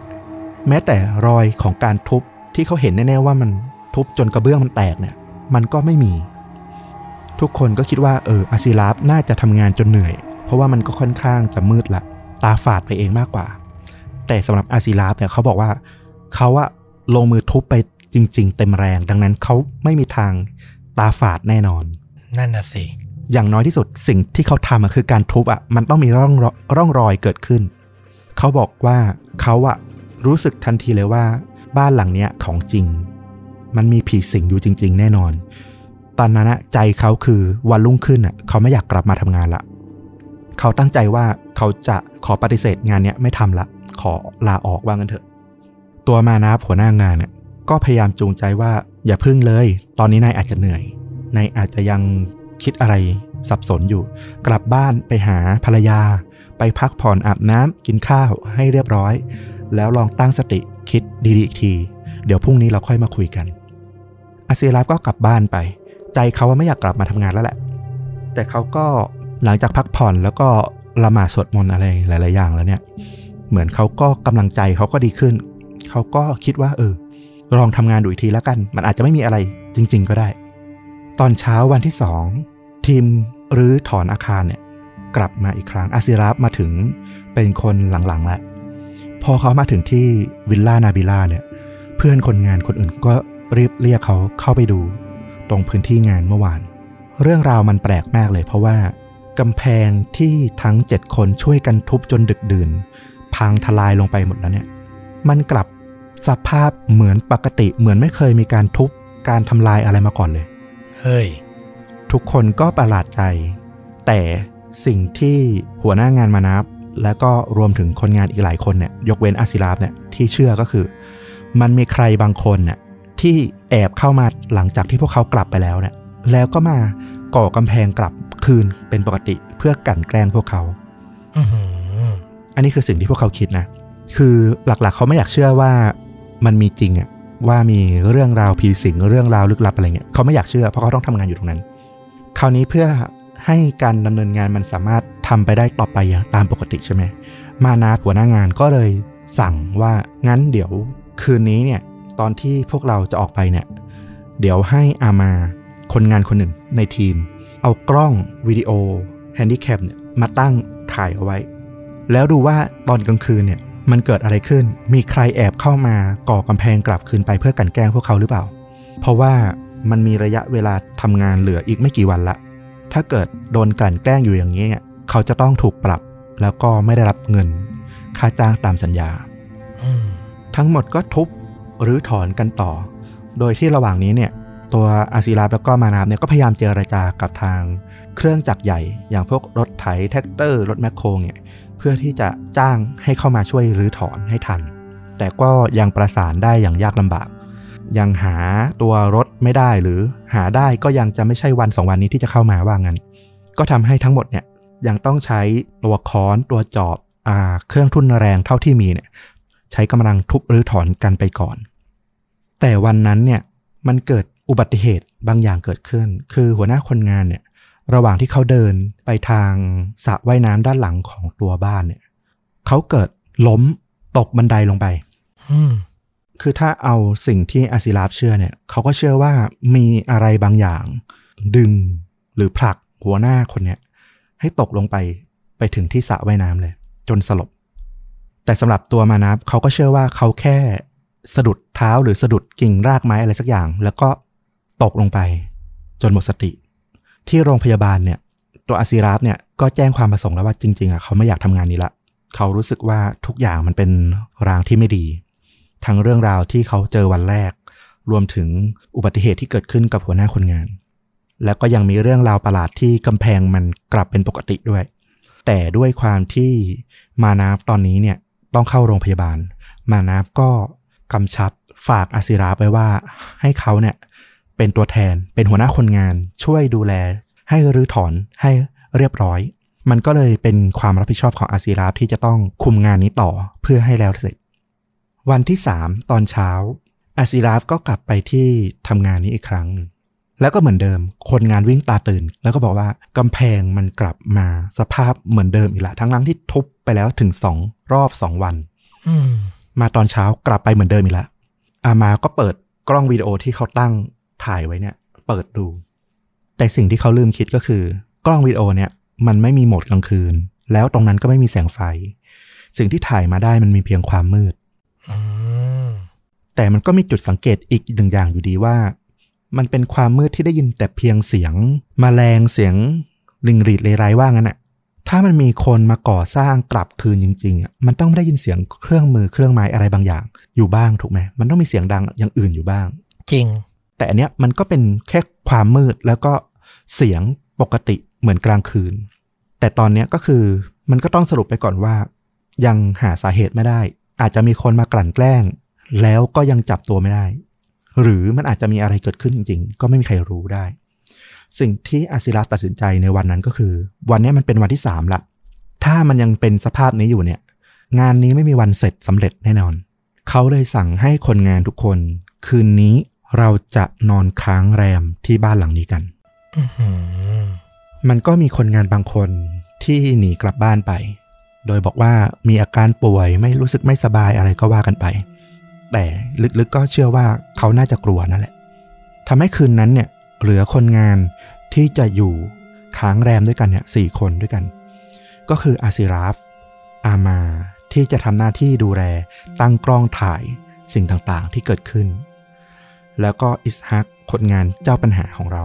แม้แต่รอยของการทุบที่เขาเห็นแน่ๆว่ามันทุบจนกระเบื้องมันแตกเนี่ย มันก็ไม่มี ทุกคนก็คิดว่าเอออาซิลาฟน่าจะทำงานจนเหนื่อย เพราะว่ามันก็ค่อนข้างจะมืดละตาฝาดไปเองมากกว่า แต่สำหรับอาซิลาฟเนี่ยเขาบอกว่าเขาอะ ลงมือทุบไปจริง ๆ เต็มแรง ดังนั้นเขาไม่มีทางตาฝาดแน่นอน นั่นน่ะสิ อย่างน้อยที่สุดสิ่งที่เขาทำอะคือการทุบอะมันต้องมีร่องรร่องรอยเกิดขึ้น เขาบอกว่าเขาอะรู้สึกทันทีเลยว่า บ้านหลังเนี้ยของจริง มันมีผีสิงอยู่จริง ๆ แน่นอน ตอนนั้นอะใจเขาคือวันรุ่งขึ้นอะเขาไม่อยากกลับมาทำงานละเขาตั้งใจว่าเขาจะขอปฏิเสธงานเนี้ยไม่ทำละ ขอลาออกว่างั้นเถอะ ตัวมานาหัวหน้างานเนี่ยก็พยายามจูงใจว่าอย่าพึ่งเลย ตอนนี้นายอาจจะเหนื่อยนายอาจจะยังคิดอะไรสับสนอยู่ กลับบ้านไปหาภรรยา ไปพักผ่อนอาบน้ำกินข้าวให้เรียบร้อย แล้วลองตั้งสติคิดดีๆอีกที เดี๋ยวพรุ่งนี้เราค่อยมาคุยกันอาเซียลาฟก็กลับบ้านไป ใจเขาว่าไม่อยากกลับมาทำงานแล้วแหละ แต่เขาก็หลังจากพักผ่อนแล้วก็ละหมาดสวดมนต์อะไรหลาย ๆ อย่างแล้วเนี่ย เหมือนเขาก็กำลังใจเขาก็ดีขึ้น เขาก็คิดว่าเออ ลองทำงานดูอีกทีแล้วกัน มันอาจจะไม่มีอะไรจริง ๆ ก็ได้ ตอนเช้าวันที่สองทีมรื้อถอนอาคารเนี่ย กลับมาอีกครั้งอาซิราฟมาถึงเป็นคนหลังๆแล้วพอเขามาถึงที่วิลล่านาบิล่าเนี่ย เพื่อนคนงานคนอื่นก็รีบเรียกเขาเข้าไปดู ตรงพื้นที่งานเมื่อวาน เรื่องราวมันแปลกมากเลย เพราะว่ากำแพงที่ทั้ง7คนช่วยกันทุบจนดึกดื่น พังทลายลงไปหมดแล้วเนี่ย มันกลับ สภาพเหมือนปกติเหมือนไม่เคยมีการทุบการทำลายอะไรมาก่อนเลย เฮ้ย ทุกคนก็ประหลาดใจ แต่สิ่งที่หัวหน้างานมานับ และก็รวมถึงคนงานอีกหลายคนเนี่ยยกเว้นอาศิลาฟเนี่ยที่เชื่อก็คือ มันมีใครบางคนเนี่ยที่แอบเข้ามาหลังจากที่พวกเขากลับไปแล้วเนี่ยแล้วก็มาก่อกำแพงกลับคืนเป็นปกติเพื่อกลั่นแกล้งพวกเขาอื้อหืออันนี้คือสิ่งที่พวกเขาคิดนะ คือหลักๆ เขาไม่อยากเชื่อว่า มันมีจริงอะว่ามีเรื่องราวผีสิงเรื่องราวลึกลับอะไรเงี้ยเขาไม่อยากเชื่อเพราะเขาต้องทำงานอยู่ตรงนั้น คราวนี้เพื่อให้การดำเนินงานมันสามารถทำไปได้ต่อไปอย่างตามปกติใช่ไหมมานาหัวหน้างานก็เลยสั่งว่างั้นเดี๋ยวคืนนี้เนี่ยตอนที่พวกเราจะออกไปเนี่ยเดี๋ยวให้อามาคนงานคนหนึ่งในทีม เอากล้องวิดีโอแฮนดี้แคมเนี่ยมาตั้งถ่ายเอาไว้ แล้วดูว่าตอนกลางคืนเนี่ย มันเกิดอะไรขึ้น มีใครแอบเข้ามาก่อกำแพงกลับคืนไปเพื่อกันแกล้งพวกเขาหรือเปล่า เพราะว่ามันมีระยะเวลาทำงานเหลืออีกไม่กี่วันละ ถ้าเกิดโดนกลั่นแกล้งอยู่อย่างนี้เนี่ยเขาจะต้องถูกปรับ แล้วก็ไม่ได้รับเงิน ค่าจ้างตามสัญญา ทั้งหมดก็ทุบหรือถอนกันต่อ โดยที่ระหว่างนี้เนี่ย ตัวอาศิลาแล้วก็มานาบเนี่ยก็พยายามเจรจากับทาง เครื่องจักรใหญ่อย่างพวกรถไถแท็กเตอร์ รถแมคโครเนี่ย พื่อที่จะจ้างให้เข้ามาช่วยรื้อถอนให้ทัน แต่ก็ยังประสานได้อย่างยากลำบาก ยังหาตัวรถไม่ได้หรือหาได้ก็ยังจะไม่ใช่วันสองวันนี้ที่จะเข้ามาว่างั้น ก็ทำให้ทั้งหมดเนี่ยยังต้องใช้ตัวค้อนตัวจอบอาเครื่องทุ่นแรงเท่าที่มีเนี่ยใช้กำลังทุบหรือถอนกันไปก่อน แต่วันนั้นเนี่ยมันเกิดอุบัติเหตุบางอย่างเกิดขึ้น คือหัวหน้าคนงานเนี่ย ระหว่างที่เขาเดินไปทางสระว่ายน้ำด้านหลังของตัวบ้านเนี่ยเขาเกิดล้มตกบันไดลงไปอืมคือถ้าเอาสิ่งที่อาศิลาฟเชื่อเนี่ยเขาก็เชื่อว่ามีอะไรบางอย่าง ดึงหรือผลักหัวหน้าคนเนี้ยให้ตกลงไปไปถึงที่สระว่ายน้ำเลย จนสลบ แต่สำหรับตัวมานับเขาก็เชื่อว่าเขาแค่สะดุดเท้าหรือสะดุดกิ่งรากไม้อะไรสักอย่าง แล้วก็ตกลงไป จนหมดสติ ที่โรงพยาบาลเนี่ย ตัวอาซิราฟเนี่ยก็แจ้งความประสงค์แล้วว่าจริง ๆอะเขาไม่อยากทำงานนี้ละเขารู้สึกว่าทุกอย่างมันเป็นรางที่ไม่ดี ทั้งเรื่องราวที่เขาเจอวันแรก รวมถึงอุบัติเหตุที่เกิดขึ้นกับหัวหน้าคนงาน แล้วก็ยังมีเรื่องราวประหลาดที่กำแพงมันกลับเป็นปกติด้วย แต่ด้วยความที่มานาฟตอนนี้เนี่ยต้องเข้าโรงพยาบาล มานาฟก็กำชับฝากอาซิราฟไว้ว่าให้เขาเนี่ย เป็นตัวแทน เป็นหัวหน้าคนงาน ช่วยดูแล ให้รื้อถอนให้เรียบร้อย มันก็เลยเป็นความรับผิดชอบของอาซิราฟที่จะต้องคุมงานนี้ต่อเพื่อให้แล้วเสร็จ วันที่สามตอนเช้า อาซิราฟก็กลับไปที่ทำงานนี้อีกครั้ง แล้วก็เหมือนเดิม คนงานวิ่งตาตื่น แล้วก็บอกว่ากำแพงมันกลับมาสภาพเหมือนเดิมอีกละทั้งนั้งที่ทุบไปแล้วถึงสองรอบสองวันอืมมาตอนเช้ากลับไปเหมือนเดิมอีกแล้วอามาก็เปิดกล้องวิดีโอที่เขาตั้ง ถ่ายไว้เนี่ย เปิดดู แต่สิ่งที่เขาลืมคิดก็คือ กล้องวิดีโอเนี่ย มันไม่มีโหมดกลางคืน แล้วตรงนั้นก็ไม่มีแสงไฟ สิ่งที่ถ่ายมาได้มันมีเพียงความมืดอืมแต่มันก็มีจุดสังเกตอีกหนึ่งอย่างอยู่ดีว่า มันเป็นความมืดที่ได้ยินแต่เพียงเสียงมแมลงเสียงลิงรีดเลไรว่างั้นอะถ้ามันมีคนมาก่อสร้างกลับคืนจริงๆอะมันต้องได้ยินเสียงเครื่องมือเครื่องไม้อะไรบางอย่าง อยู่บ้างถูกไหมมันต้องมีเสียงดังอย่างอื่นอยู่บ้าง จริง แต่อันเนี้ยมันก็เป็นแค่ความมืดแล้วก็เสียงปกติเหมือนกลางคืน แต่ตอนเนี้ยก็คือมันก็ต้องสรุปไปก่อนว่า ยังหาสาเหตุไม่ได้ อาจจะมีคนมากลั่นแกล้ง แล้วก็ยังจับตัวไม่ได้ หรือมันอาจจะมีอะไรเกิดขึ้นจริง ๆ ก็ไม่มีใครรู้ได้ สิ่งที่อาซิรัสตัดสินใจในวันนั้นก็คือ วันนี้มันเป็นวันที่สามละถ้ามันยังเป็นสภาพนี้อยู่เนี่ย งานนี้ไม่มีวันเสร็จสำเร็จแน่นอน เขาเลยสั่งให้คนงานทุกคน คืนนี้ เราจะนอนค้างแรมที่บ้านหลังนี้กันอื้อหือมันก็มีคนงานบางคนที่หนีกลับบ้านไป โดยบอกว่ามีอาการป่วยไม่รู้สึกไม่สบายอะไรก็ว่ากันไป แต่ลึกๆก็เชื่อว่าเขาน่าจะกลัวนั่นแหละทำให้คืนนั้นเนี่ย เหลือคนงานที่จะอยู่ค้างแรมด้วยกันเนี่ยสี่คนด้วยกัน ก็คืออาซิราฟ อามาที่จะทำหน้าที่ดูแลตั้งกล้องถ่ายสิ่งต่างๆที่เกิดขึ้น แล้วก็อิสฮักคนงานเจ้าปัญหาของเรา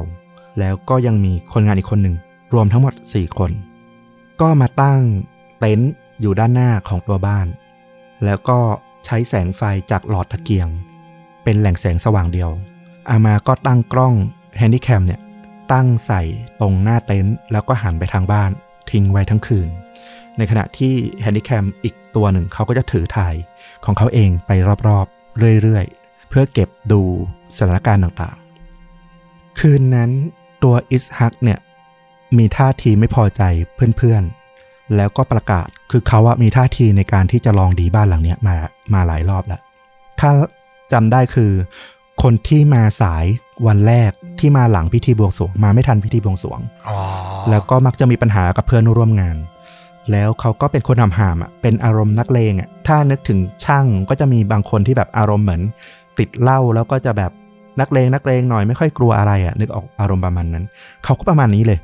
แล้วก็ยังมีคนงานอีกคนหนึ่ง รวมทั้งหมด 4 คน ก็มาตั้งเต็นท์อยู่ด้านหน้าของตัวบ้าน แล้วก็ใช้แสงไฟจากหลอดตะเกียง เป็นแหล่งแสงสว่างเดียว อามาก็ตั้งกล้อง Handycam เนี่ยตั้งใส่ตรงหน้าเต็นท์แล้วก็หันไปทางบ้านทิ้งไว้ทั้งคืน ในขณะที่ Handycam อีกตัวหนึ่งเขาก็จะถือถ่ายของเขาเองไปรอบๆ เรื่อยๆ เพื่อเก็บดูสถานการณ์ต่างๆ คืนนั้นตัวอิสฮักเนี่ยมีท่าทีไม่พอใจเพื่อนๆ แล้วก็ประกาศคือเขาอะมีท่าทีในการที่จะลองดีบ้านหลังเนี้ยมามาหลายรอบแล้ว ถ้าจำได้คือ คนที่มาสายวันแรกที่มาหลังพิธีบวงสรวงมาไม่ทันพิธีบวงสรวงอ๋อแล้วก็มักจะมีปัญหากับเพื่อนร่วมงาน แล้วเขาก็เป็นคนหำหามอะเป็นอารมณ์นักเลงอะถ้านึกถึงช่างก็จะมีบางคนที่แบบอารมณ์เหมือน ติดเหล้าแล้วก็จะแบบนักเลงนักเลงหน่อยไม่ค่อยกลัวอะไรอะนึกออกอารมณ์ประมาณนั้น เขาก็ประมาณนี้เลย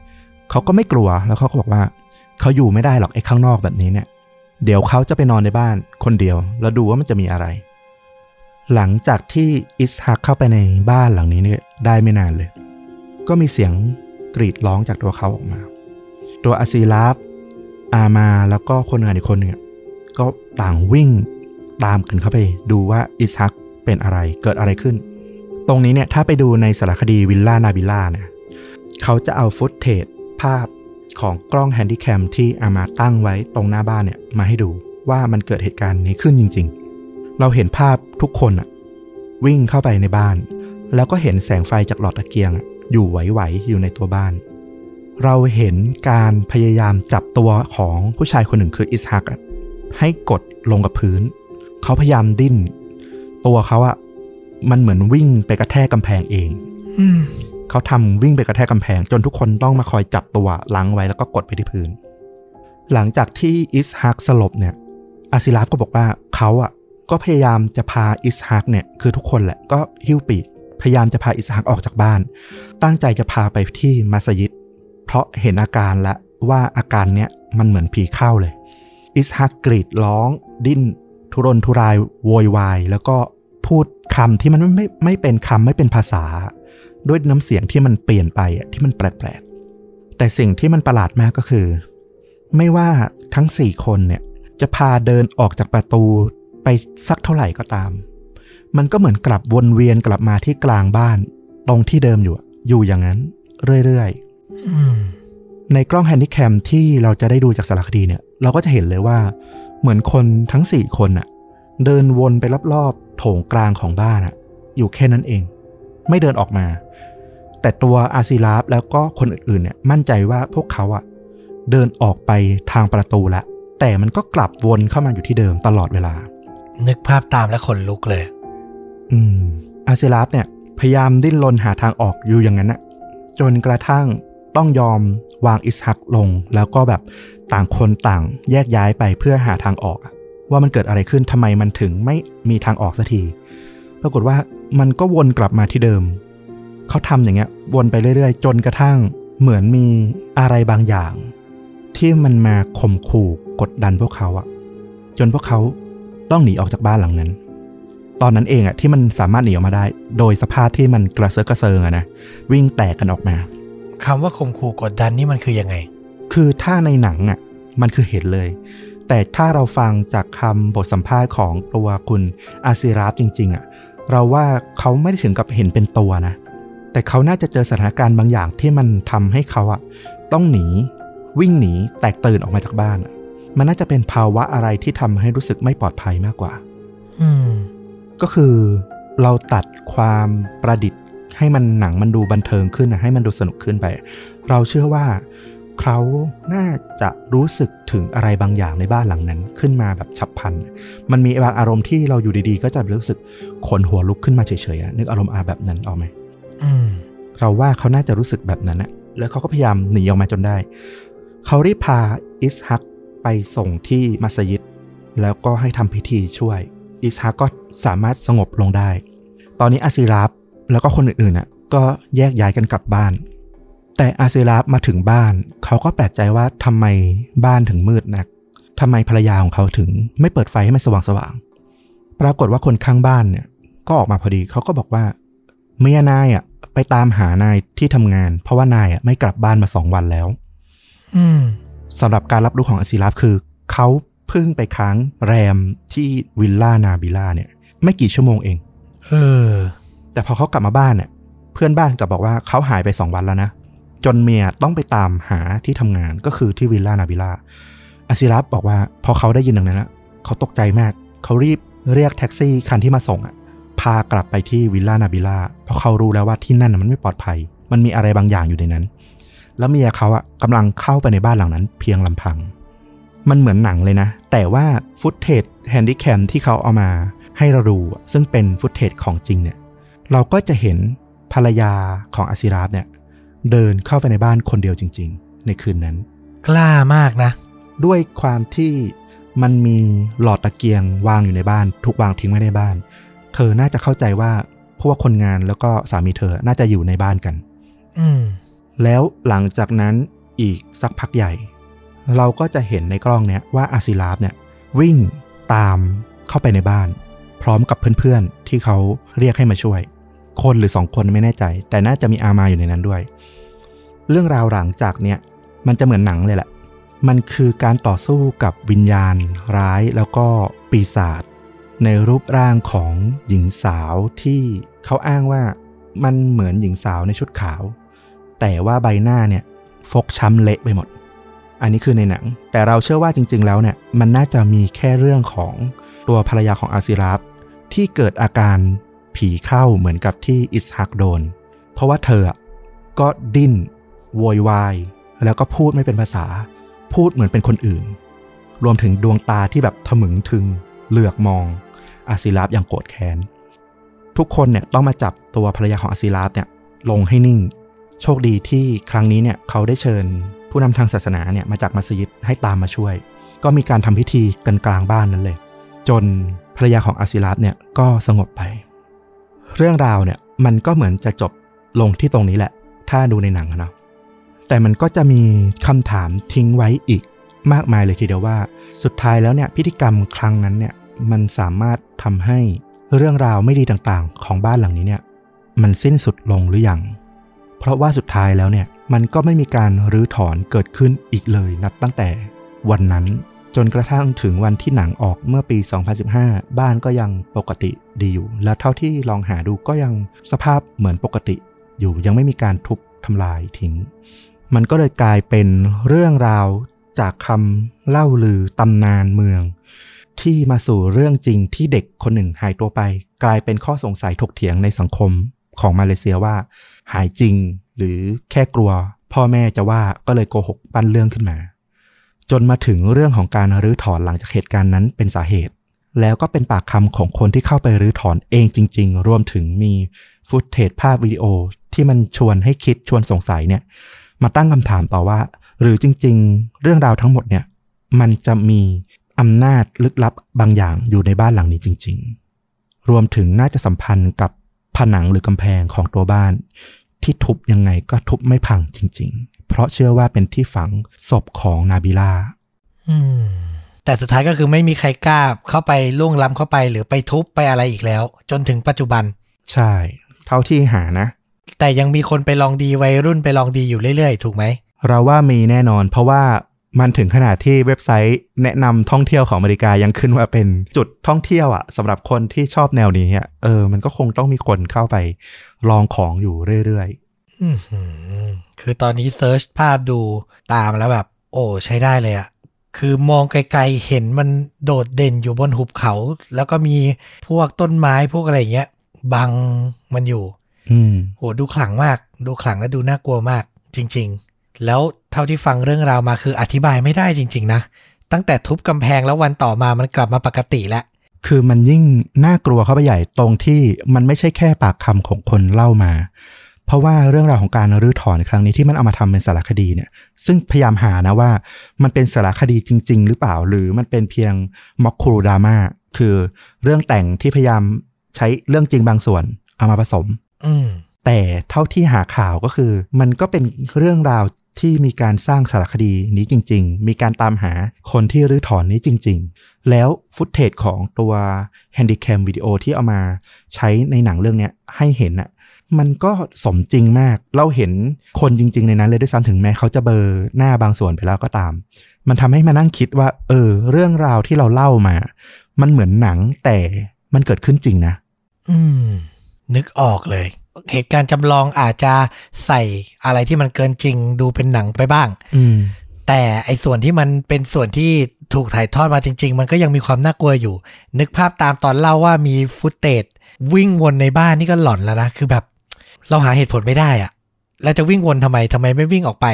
เขาก็ไม่กลัวแล้วเขาก็บอกว่า เขาอยู่ไม่ได้หรอกไอ้ข้างนอกแบบนี้เนี่ย เดี๋ยวเขาจะไปนอนในบ้านคนเดียว แล้วดูว่ามันจะมีอะไร หลังจากที่อิสฮักเข้าไปในบ้านหลังนี้เนี่ยได้ไม่นานเลย ก็มีเสียงกรีดร้องจากตัวเขาออกมา ตัวอาซีลาฟอามาแล้วก็คนงานอีกคนหนึ่งก็ต่างวิ่งตามกันเข้าไปดูว่าอิสฮัก เป็นอะไรเกิดอะไรขึ้น ตรงนี้เนี่ยถ้าไปดูในสารคดีวิลล่านาบิล่าเนี่ยเขาจะเอา footage ภาพของกล้อง Handycam ที่อามาตั้งไว้ตรงหน้าบ้านเนี่ยมาให้ดูว่ามันเกิดเหตุการณ์นี้ขึ้นจริง ๆ เราเห็นภาพทุกคนอะวิ่งเข้าไปในบ้าน แล้วก็เห็นแสงไฟจากหลอดตะเกียงอะอยู่ไหวๆอยู่ในตัวบ้าน เราเห็นการพยายามจับตัวของผู้ชายคนหนึ่งคืออิสฮักอะให้กดลงกับพื้น เขาพยายามดิ้น ตัวเขาอะมันเหมือนวิ่งไปกระแทกกำแพงเองอืมเขาทำวิ่งไปกระแทกกำแพง จนทุกคนต้องมาคอยจับตัวล้างไว้แล้วก็กดไปที่พื้น หลังจากที่อิสฮักสลบเนี่ยอาซิลาฟก็บอกว่าเขาอะก็พยายามจะพาอิสฮักเนี่ยคือทุกคนแหละก็หิ้วปีกพยายามจะพาอิสฮักออกจากบ้าน ตั้งใจจะพาไปที่มัสยิด เพราะเห็นอาการแล้วว่าอาการเนี้ยมันเหมือนผีเข้าเลย อิสฮักกรีดร้อง ดิ้น ทุรนทุรายโวยวาย แล้วก็ พูดคำที่มันไม่ไม่ไม่เป็นคำไม่เป็นภาษา ด้วยน้ำเสียงที่มันเปลี่ยนไปที่มันแปลกๆแต่สิ่งที่มันประหลาดมากก็คือ ไม่ว่าทั้งสี่คนเนี่ยจะพาเดินออกจากประตูไปสักเท่าไหร่ก็ตาม มันก็เหมือนกลับวนเวียนกลับมาที่กลางบ้าน ตรงที่เดิมอยู่อยู่อย่างนั้น เรื่อยๆในกล้องแฮนดิแคมที่เราจะได้ดูจากสารคดีเนี่ย เราก็จะเห็นเลยว่า เหมือนคนทั้ง4คนอะ เดินวนไปรอบๆโถงกลางของบ้านอะอยู่แค่นั้นเอง ไม่เดินออกมา แต่ตัวอาซิลาฟแล้วก็คนอื่นๆเนี่ยมั่นใจว่าพวกเขาอะเดินออกไปทางประตูละ แต่มันก็กลับวนเข้ามาอยู่ที่เดิมตลอดเวลา นึกภาพตามแล้วขนลุกเลย อืม อาซิลาฟเนี่ย พยายามดิ้นรนหาทางออกอยู่อย่างนั้นนะจนกระทั่งต้องยอมวางอิสฮักลง แล้วก็แบบต่างคนต่างแยกย้ายไปเพื่อหาทางออกอะ ว่ามันเกิดอะไรขึ้นทำไมมันถึงไม่มีทางออกสักทีปรากฏว่ามันก็วนกลับมาที่เดิม เขาทำอย่างเงี้ย วนไปเรื่อยๆ จนกระทั่งเหมือนมีอะไรบางอย่าง ที่มันมาข่มขู่กดดันพวกเขาอะจนพวกเขาต้องหนีออกจากบ้านหลังนั้น ตอนนั้นเองอะที่มันสามารถหนีออกมาได้ โดยสภาพที่มันกระเซาะกระเซิงอะนะวิ่งแตกกันออกมาคำว่าข่มขู่กดดันนี่มันคือยังไง คือถ้าในหนังอะมันคือเห็นเลย แต่ถ้าเราฟังจากคำบทสัมภาษณ์ของตัวคุณอาซิราฟจริงๆอะเราว่าเขาไม่ได้ถึงกับเห็นเป็นตัวนะ แต่เขาน่าจะเจอสถานการณ์บางอย่างที่มันทำให้เขาอะต้องหนี วิ่งหนีแตกตื่นออกมาจากบ้านอะมันน่าจะเป็นภาวะอะไรที่ทำให้รู้สึกไม่ปลอดภัยมากกว่าอืมก็คือเราตัดความประดิษฐ์ให้มันหนังมันดูบันเทิงขึ้นนะให้มันดูสนุกขึ้นไป เราเชื่อว่า เขาน่าจะรู้สึกถึงอะไรบางอย่างในบ้านหลังนั้นขึ้นมาแบบฉับพลัน มันมีบางอารมณ์ที่เราอยู่ดีๆ ก็จะรู้สึกขนหัวลุกขึ้นมาเฉยๆอะนึกอารมณ์อาแบบนั้นออกไหมอืมเราว่าเขาน่าจะรู้สึกแบบนั้นอะแล้วเขาก็พยายามหนีออกมาจนได้ เขารีบพาอิสฮักไปส่งที่มัสยิด แล้วก็ให้ทำพิธีช่วย อิสฮักก็สามารถสงบลงได้ ตอนนี้อาซิราฟแล้วก็คนอื่นๆน่ะก็แยกย้ายกันกลับบ้าน แต่อาซิราฟมาถึงบ้าน เขาก็แปลกใจว่าทำไมบ้านถึงมืดนักทำไมภรรยาของเขาถึงไม่เปิดไฟให้มันสว่างๆปรากฏว่าคนข้างบ้านเนี่ยก็ออกมาพอดี เขาก็บอกว่า เมียนายอะ ไปตามหานายที่ทำงาน เพราะว่านายอะไม่กลับบ้านมาสองวันแล้ว อืมสำหรับการรับรู้ของอาซิลาฟคือเขาเพิ่งไปค้างแรมที่วิลล่านาบิล่าเนี่ย ไม่กี่ชั่วโมงเอง เออ แต่พอเขากลับมาบ้านเนี่ยเพื่อนบ้านกลับบอกว่าเขาหายไปสองวันแล้วนะ จนเมียต้องไปตามหาที่ทำงานก็คือที่วิลล่านาบิล่าอาซิลาฟบอกว่าพอเขาได้ยินดังนั้นแล้วเขาตกใจมาก เขารีบเรียกแท็กซี่คันที่มาส่งอะพากลับไปที่วิลล่านาบิล่าเพราะเขารู้แล้วว่าที่นั่นมันไม่ปลอดภัย มันมีอะไรบางอย่างอยู่ในนั้น แล้วเมียเขาอะกำลังเข้าไปในบ้านหลังนั้น เพียงลำพัง มันเหมือนหนังเลยนะ แต่ว่า footage Handycam ที่เขาเอามาให้เราดูซึ่งเป็น footage ของจริงเนี่ยเราก็จะเห็นภรรยาของอาซิลาฟเนี่ย เดินเข้าไปในบ้านคนเดียวจริง ๆ ในคืนนั้น กล้ามากนะ ด้วยความที่มันมีหลอดตะเกียงวางอยู่ในบ้าน ถูกวางทิ้งไว้ในบ้าน เธอน่าจะเข้าใจว่าพวกคนงานแล้วก็สามีเธอน่าจะอยู่ในบ้านกัน อืมแล้วหลังจากนั้นอีกสักพักใหญ่ เราก็จะเห็นในกล้องเนี้ยว่าอาซิลาฟเนี่ยวิ่งตามเข้าไปในบ้าน พร้อมกับเพื่อนๆที่เขาเรียกให้มาช่วย คนหรือสองคนไม่แน่ใจ แต่น่าจะมีอามาอยู่ในนั้นด้วย เรื่องราวหลังจากเนี้ยมันจะเหมือนหนังเลยแหละ มันคือการต่อสู้กับวิญญาณ ร้ายแล้วก็ปีศาจในรูปร่างของหญิงสาวที่เขาอ้างว่ามันเหมือนหญิงสาวในชุดขาว แต่ว่าใบหน้าเนี่ยฟกช้ำเละไปหมด อันนี้คือในหนัง แต่เราเชื่อว่าจริง ๆ แล้วเนี่ยมันน่าจะมีแค่เรื่องของตัวภรรยาของอาซิราฟที่เกิดอาการ ผีเข้าเหมือนกับที่อิสฮักโดน เพราะว่าเธอก็ดิ้นโวยวายแล้วก็พูดไม่เป็นภาษา พูดเหมือนเป็นคนอื่น รวมถึงดวงตาที่แบบถมึงถึง เหลือกมองอาซิราฟอย่างโกรธแค้น ทุกคนเนี่ยต้องมาจับตัวภรรยาของอาซิราฟเนี่ยลงให้นิ่ง โชคดีที่ครั้งนี้เนี่ยเขาได้เชิญ ผู้นำทางศาสนาเนี่ยมาจากมัสยิดให้ตามมาช่วย ก็มีการทำพิธีกันกลางบ้านนั้นเลย จนภรรยาของอาซิราฟเนี่ยก็สงบไป เรื่องราวเนี่ยมันก็เหมือนจะจบลงที่ตรงนี้แหละ ถ้าดูในหนังเนาะแต่มันก็จะมีคำถามทิ้งไว้อีกมากมายเลยทีเดียวว่า สุดท้ายแล้วเนี่ยพิธีกรรมครั้งนั้นเนี่ยมันสามารถทำให้เรื่องราวไม่ดีต่างๆ ของบ้านหลังนี้เนี่ยมันสิ้นสุดลงหรือยัง เพราะว่าสุดท้ายแล้วเนี่ยมันก็ไม่มีการรื้อถอนเกิดขึ้นอีกเลยนับตั้งแต่วันนั้น จนกระทั่งถึงวันที่หนังออกเมื่อปี 2015 บ้านก็ยังปกติดีอยู่ และเท่าที่ลองหาดูก็ยังสภาพเหมือนปกติอยู่ยังไม่มีการทุบทำลายทิ้ง มันก็เลยกลายเป็นเรื่องราวจากคำเล่าลือตำนานเมือง ที่มาสู่เรื่องจริงที่เด็กคนหนึ่งหายตัวไป กลายเป็นข้อสงสัยถกเถียงในสังคมของมาเลเซียว่า หายจริงหรือแค่กลัว พ่อแม่จะว่าก็เลยโกหกปั้นเรื่องขึ้นมา จนมาถึงเรื่องของการรื้อถอนหลังจากเหตุการณ์นั้นเป็นสาเหตุ แล้วก็เป็นปากคำของคนที่เข้าไปรื้อถอนเองจริง ๆ รวมถึงมีฟุตเทจภาพวิดีโอที่มันชวนให้คิดชวนสงสัยเนี่ย มาตั้งคำถามต่อว่า หรือจริง ๆ เรื่องราวทั้งหมดเนี่ย มันจะมีอำนาจลึกลับบางอย่างอยู่ในบ้านหลังนี้จริง ๆ รวมถึงน่าจะสัมพันธ์กับผนังหรือกำแพงของตัวบ้าน ที่ทุบยังไงก็ทุบไม่พังจริง ๆ เพราะเชื่อว่าเป็นที่ฝังศพของนาบิลาอืมแต่สุดท้ายก็คือไม่มีใครกล้าเข้าไปล่วงล้ำเข้าไปหรือไปทุบไปอะไรอีกแล้ว จนถึงปัจจุบัน ใช่ เท่าที่หานะ แต่ยังมีคนไปลองดีวัยรุ่นไปลองดีอยู่เรื่อยๆ ถูกไหม เราว่ามีแน่นอน เพราะว่ามันถึงขนาดที่เว็บไซต์แนะนำท่องเที่ยวของอเมริกายังขึ้นว่าเป็นจุดท่องเที่ยวอะสำหรับคนที่ชอบแนวนี้อะเออ มันก็คงต้องมีคนเข้าไปลองของอยู่เรื่อยอือหือ คือตอนนี้เซิร์ชภาพดูตามแล้วแบบ โอ้ใช้ได้เลยอะคือมองไกลๆเห็นมันโดดเด่นอยู่บนหุบเขา แล้วก็มีพวกต้นไม้พวกอะไรอย่างเงี้ยบังมันอยู่ๆอืมโหดูขลังมาก ดูขลังและดูน่ากลัวมาก จริง ๆ แล้วเท่าที่ฟังเรื่องราวมาคืออธิบายไม่ได้จริง ๆ นะ ตั้งแต่ทุบกำแพงแล้ววันต่อมามันกลับมาปกติแล้วคือมันยิ่งน่ากลัวเข้าไปใหญ่ตรงที่มันไม่ใช่แค่ปากคำของคนเล่ามา เพราะว่าเรื่องราวของการรื้อถอนครั้งนี้ที่มันเอามาทำเป็นสารคดีเนี่ย ซึ่งพยายามหานะว่ามันเป็นสารคดีจริง ๆ หรือเปล่า หรือมันเป็นเพียงม็อกคูรูดราม่าคือเรื่องแต่งที่พยายามใช้เรื่องจริงบางส่วน เอามาผสม อืมแต่เท่าที่หาข่าวก็คือ มันก็เป็นเรื่องราวที่มีการสร้างสารคดีนี้จริง ๆ มีการตามหาคนที่รื้อถอนนี้จริง ๆ แล้ว footage ของตัว Handycam วิดีโอที่เอามาใช้ในหนังเรื่องเนี้ยให้เห็นอะ มันก็สมจริงมาก เราเห็นคนจริง ๆ ในนั้นเลยด้วยซ้ำถึงแม้เขาจะเบลอหน้าบางส่วนไปแล้วก็ตาม มันทำให้มานั่งคิดว่า เออ เรื่องราวที่เราเล่ามา มันเหมือนหนังแต่มันเกิดขึ้นจริงนะ อืม นึกออกเลย เหตุการณ์จำลองอาจจะใส่อะไรที่มันเกินจริง ดูเป็นหนังไปบ้าง อืม แต่ไอ้ส่วนที่มันเป็นส่วนที่ถูกถ่ายทอดมาจริง ๆ มันก็ยังมีความน่ากลัวอยู่ นึกภาพตามตอนเล่าว่ามีฟุตเตจวิ่งวนในบ้านนี่ก็หลอนแล้วนะ คือแบบ เราหาเหตุผลไม่ได้อะแล้วจะวิ่งวนทำไมทำไมไม่วิ่งออกไป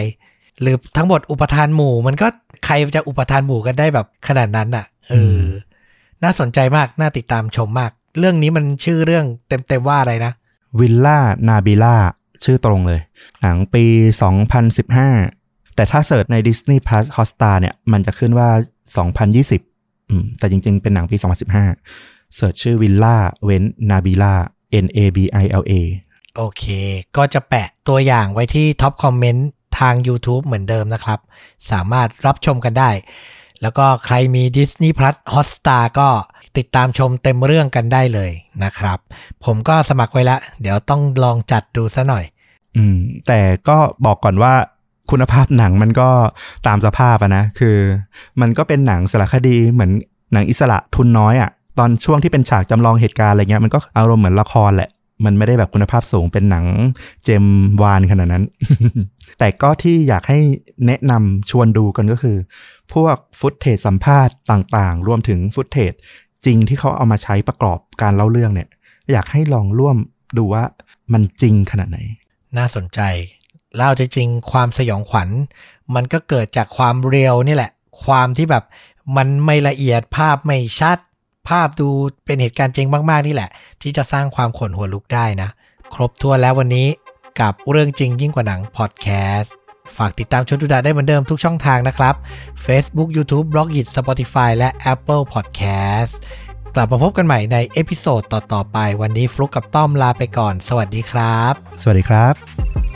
หรือทั้งหมดอุปทานหมู่ มันก็ใครจะอุปทานหมู่กันได้แบบขนาดนั้นอะเออน่าสนใจมากน่าติดตามชมมาก เรื่องนี้มันชื่อเรื่องเต็มๆว่าอะไรนะวิลล่านาบิล่าชื่อตรงเลยหนังปี 2015 แต่ถ้า search ใน Disney Plus Hotstar เนี่ย มันจะขึ้นว่า 2020อืมแต่จริงๆ เป็นหนังปี 2015 search ชื่อวิลล่าเว้นนาบิล่า N A B I L A โอเค ก็จะแปะตัวอย่างไว้ที่ top comment ทาง YouTube เหมือนเดิมนะครับ สามารถรับชมกันได้ แล้วก็ใครมี Disney Plus Hotstar ก็ติดตามชมเต็มเรื่องกันได้เลยนะครับ ผมก็สมัครไว้แล้วเดี๋ยวต้องลองจัดดูซะหน่อย อืม แต่ก็บอกก่อนว่าคุณภาพหนังมันก็ตามสภาพอะนะ คือ มันก็เป็นหนังสารคดีเหมือนหนังอิสระทุนน้อยอะตอนช่วงที่เป็นฉากจำลองเหตุการณ์อะไรเงี้ยมันก็อารมณ์เหมือนละครแหละ มันไม่ได้แบบคุณภาพสูงเป็นหนังเจมวานขนาดนั้น แต่ก็ที่อยากให้แนะนำชวนดูกันก็คือ พวกฟุตเทจสัมภาษณ์ต่างๆ รวมถึงฟุตเทจจริงที่เขาเอามาใช้ประกอบการเล่าเรื่องเนี่ย อยากให้ลองร่วมดูว่ามันจริงขนาดไหน น่าสนใจเล่าจริงๆความสยองขวัญ มันก็เกิดจากความเรียวนี่แหละ ความที่แบบมันไม่ละเอียดภาพไม่ชัด ภาพดูเป็นเหตุการณ์จริงมากๆนี่แหละ ที่จะสร้างความขนหัวลุกได้นะ ครบถ้วแล้ววันนี้กับเรื่องจริงยิ่งกว่าหนังพอดแคสต์ฝากติดตามชนดูดาได้เหมือนเดิมทุกช่องทางนะครับ Facebook YouTube b l o g i t Spotify และ Apple Podcast กลับมาพบกันใหม่ใน episode ต่อ ๆ ไป วันนี้ฟลุกกับต้อมลาไปก่อน สวัสดีครับ สวัสดีครับ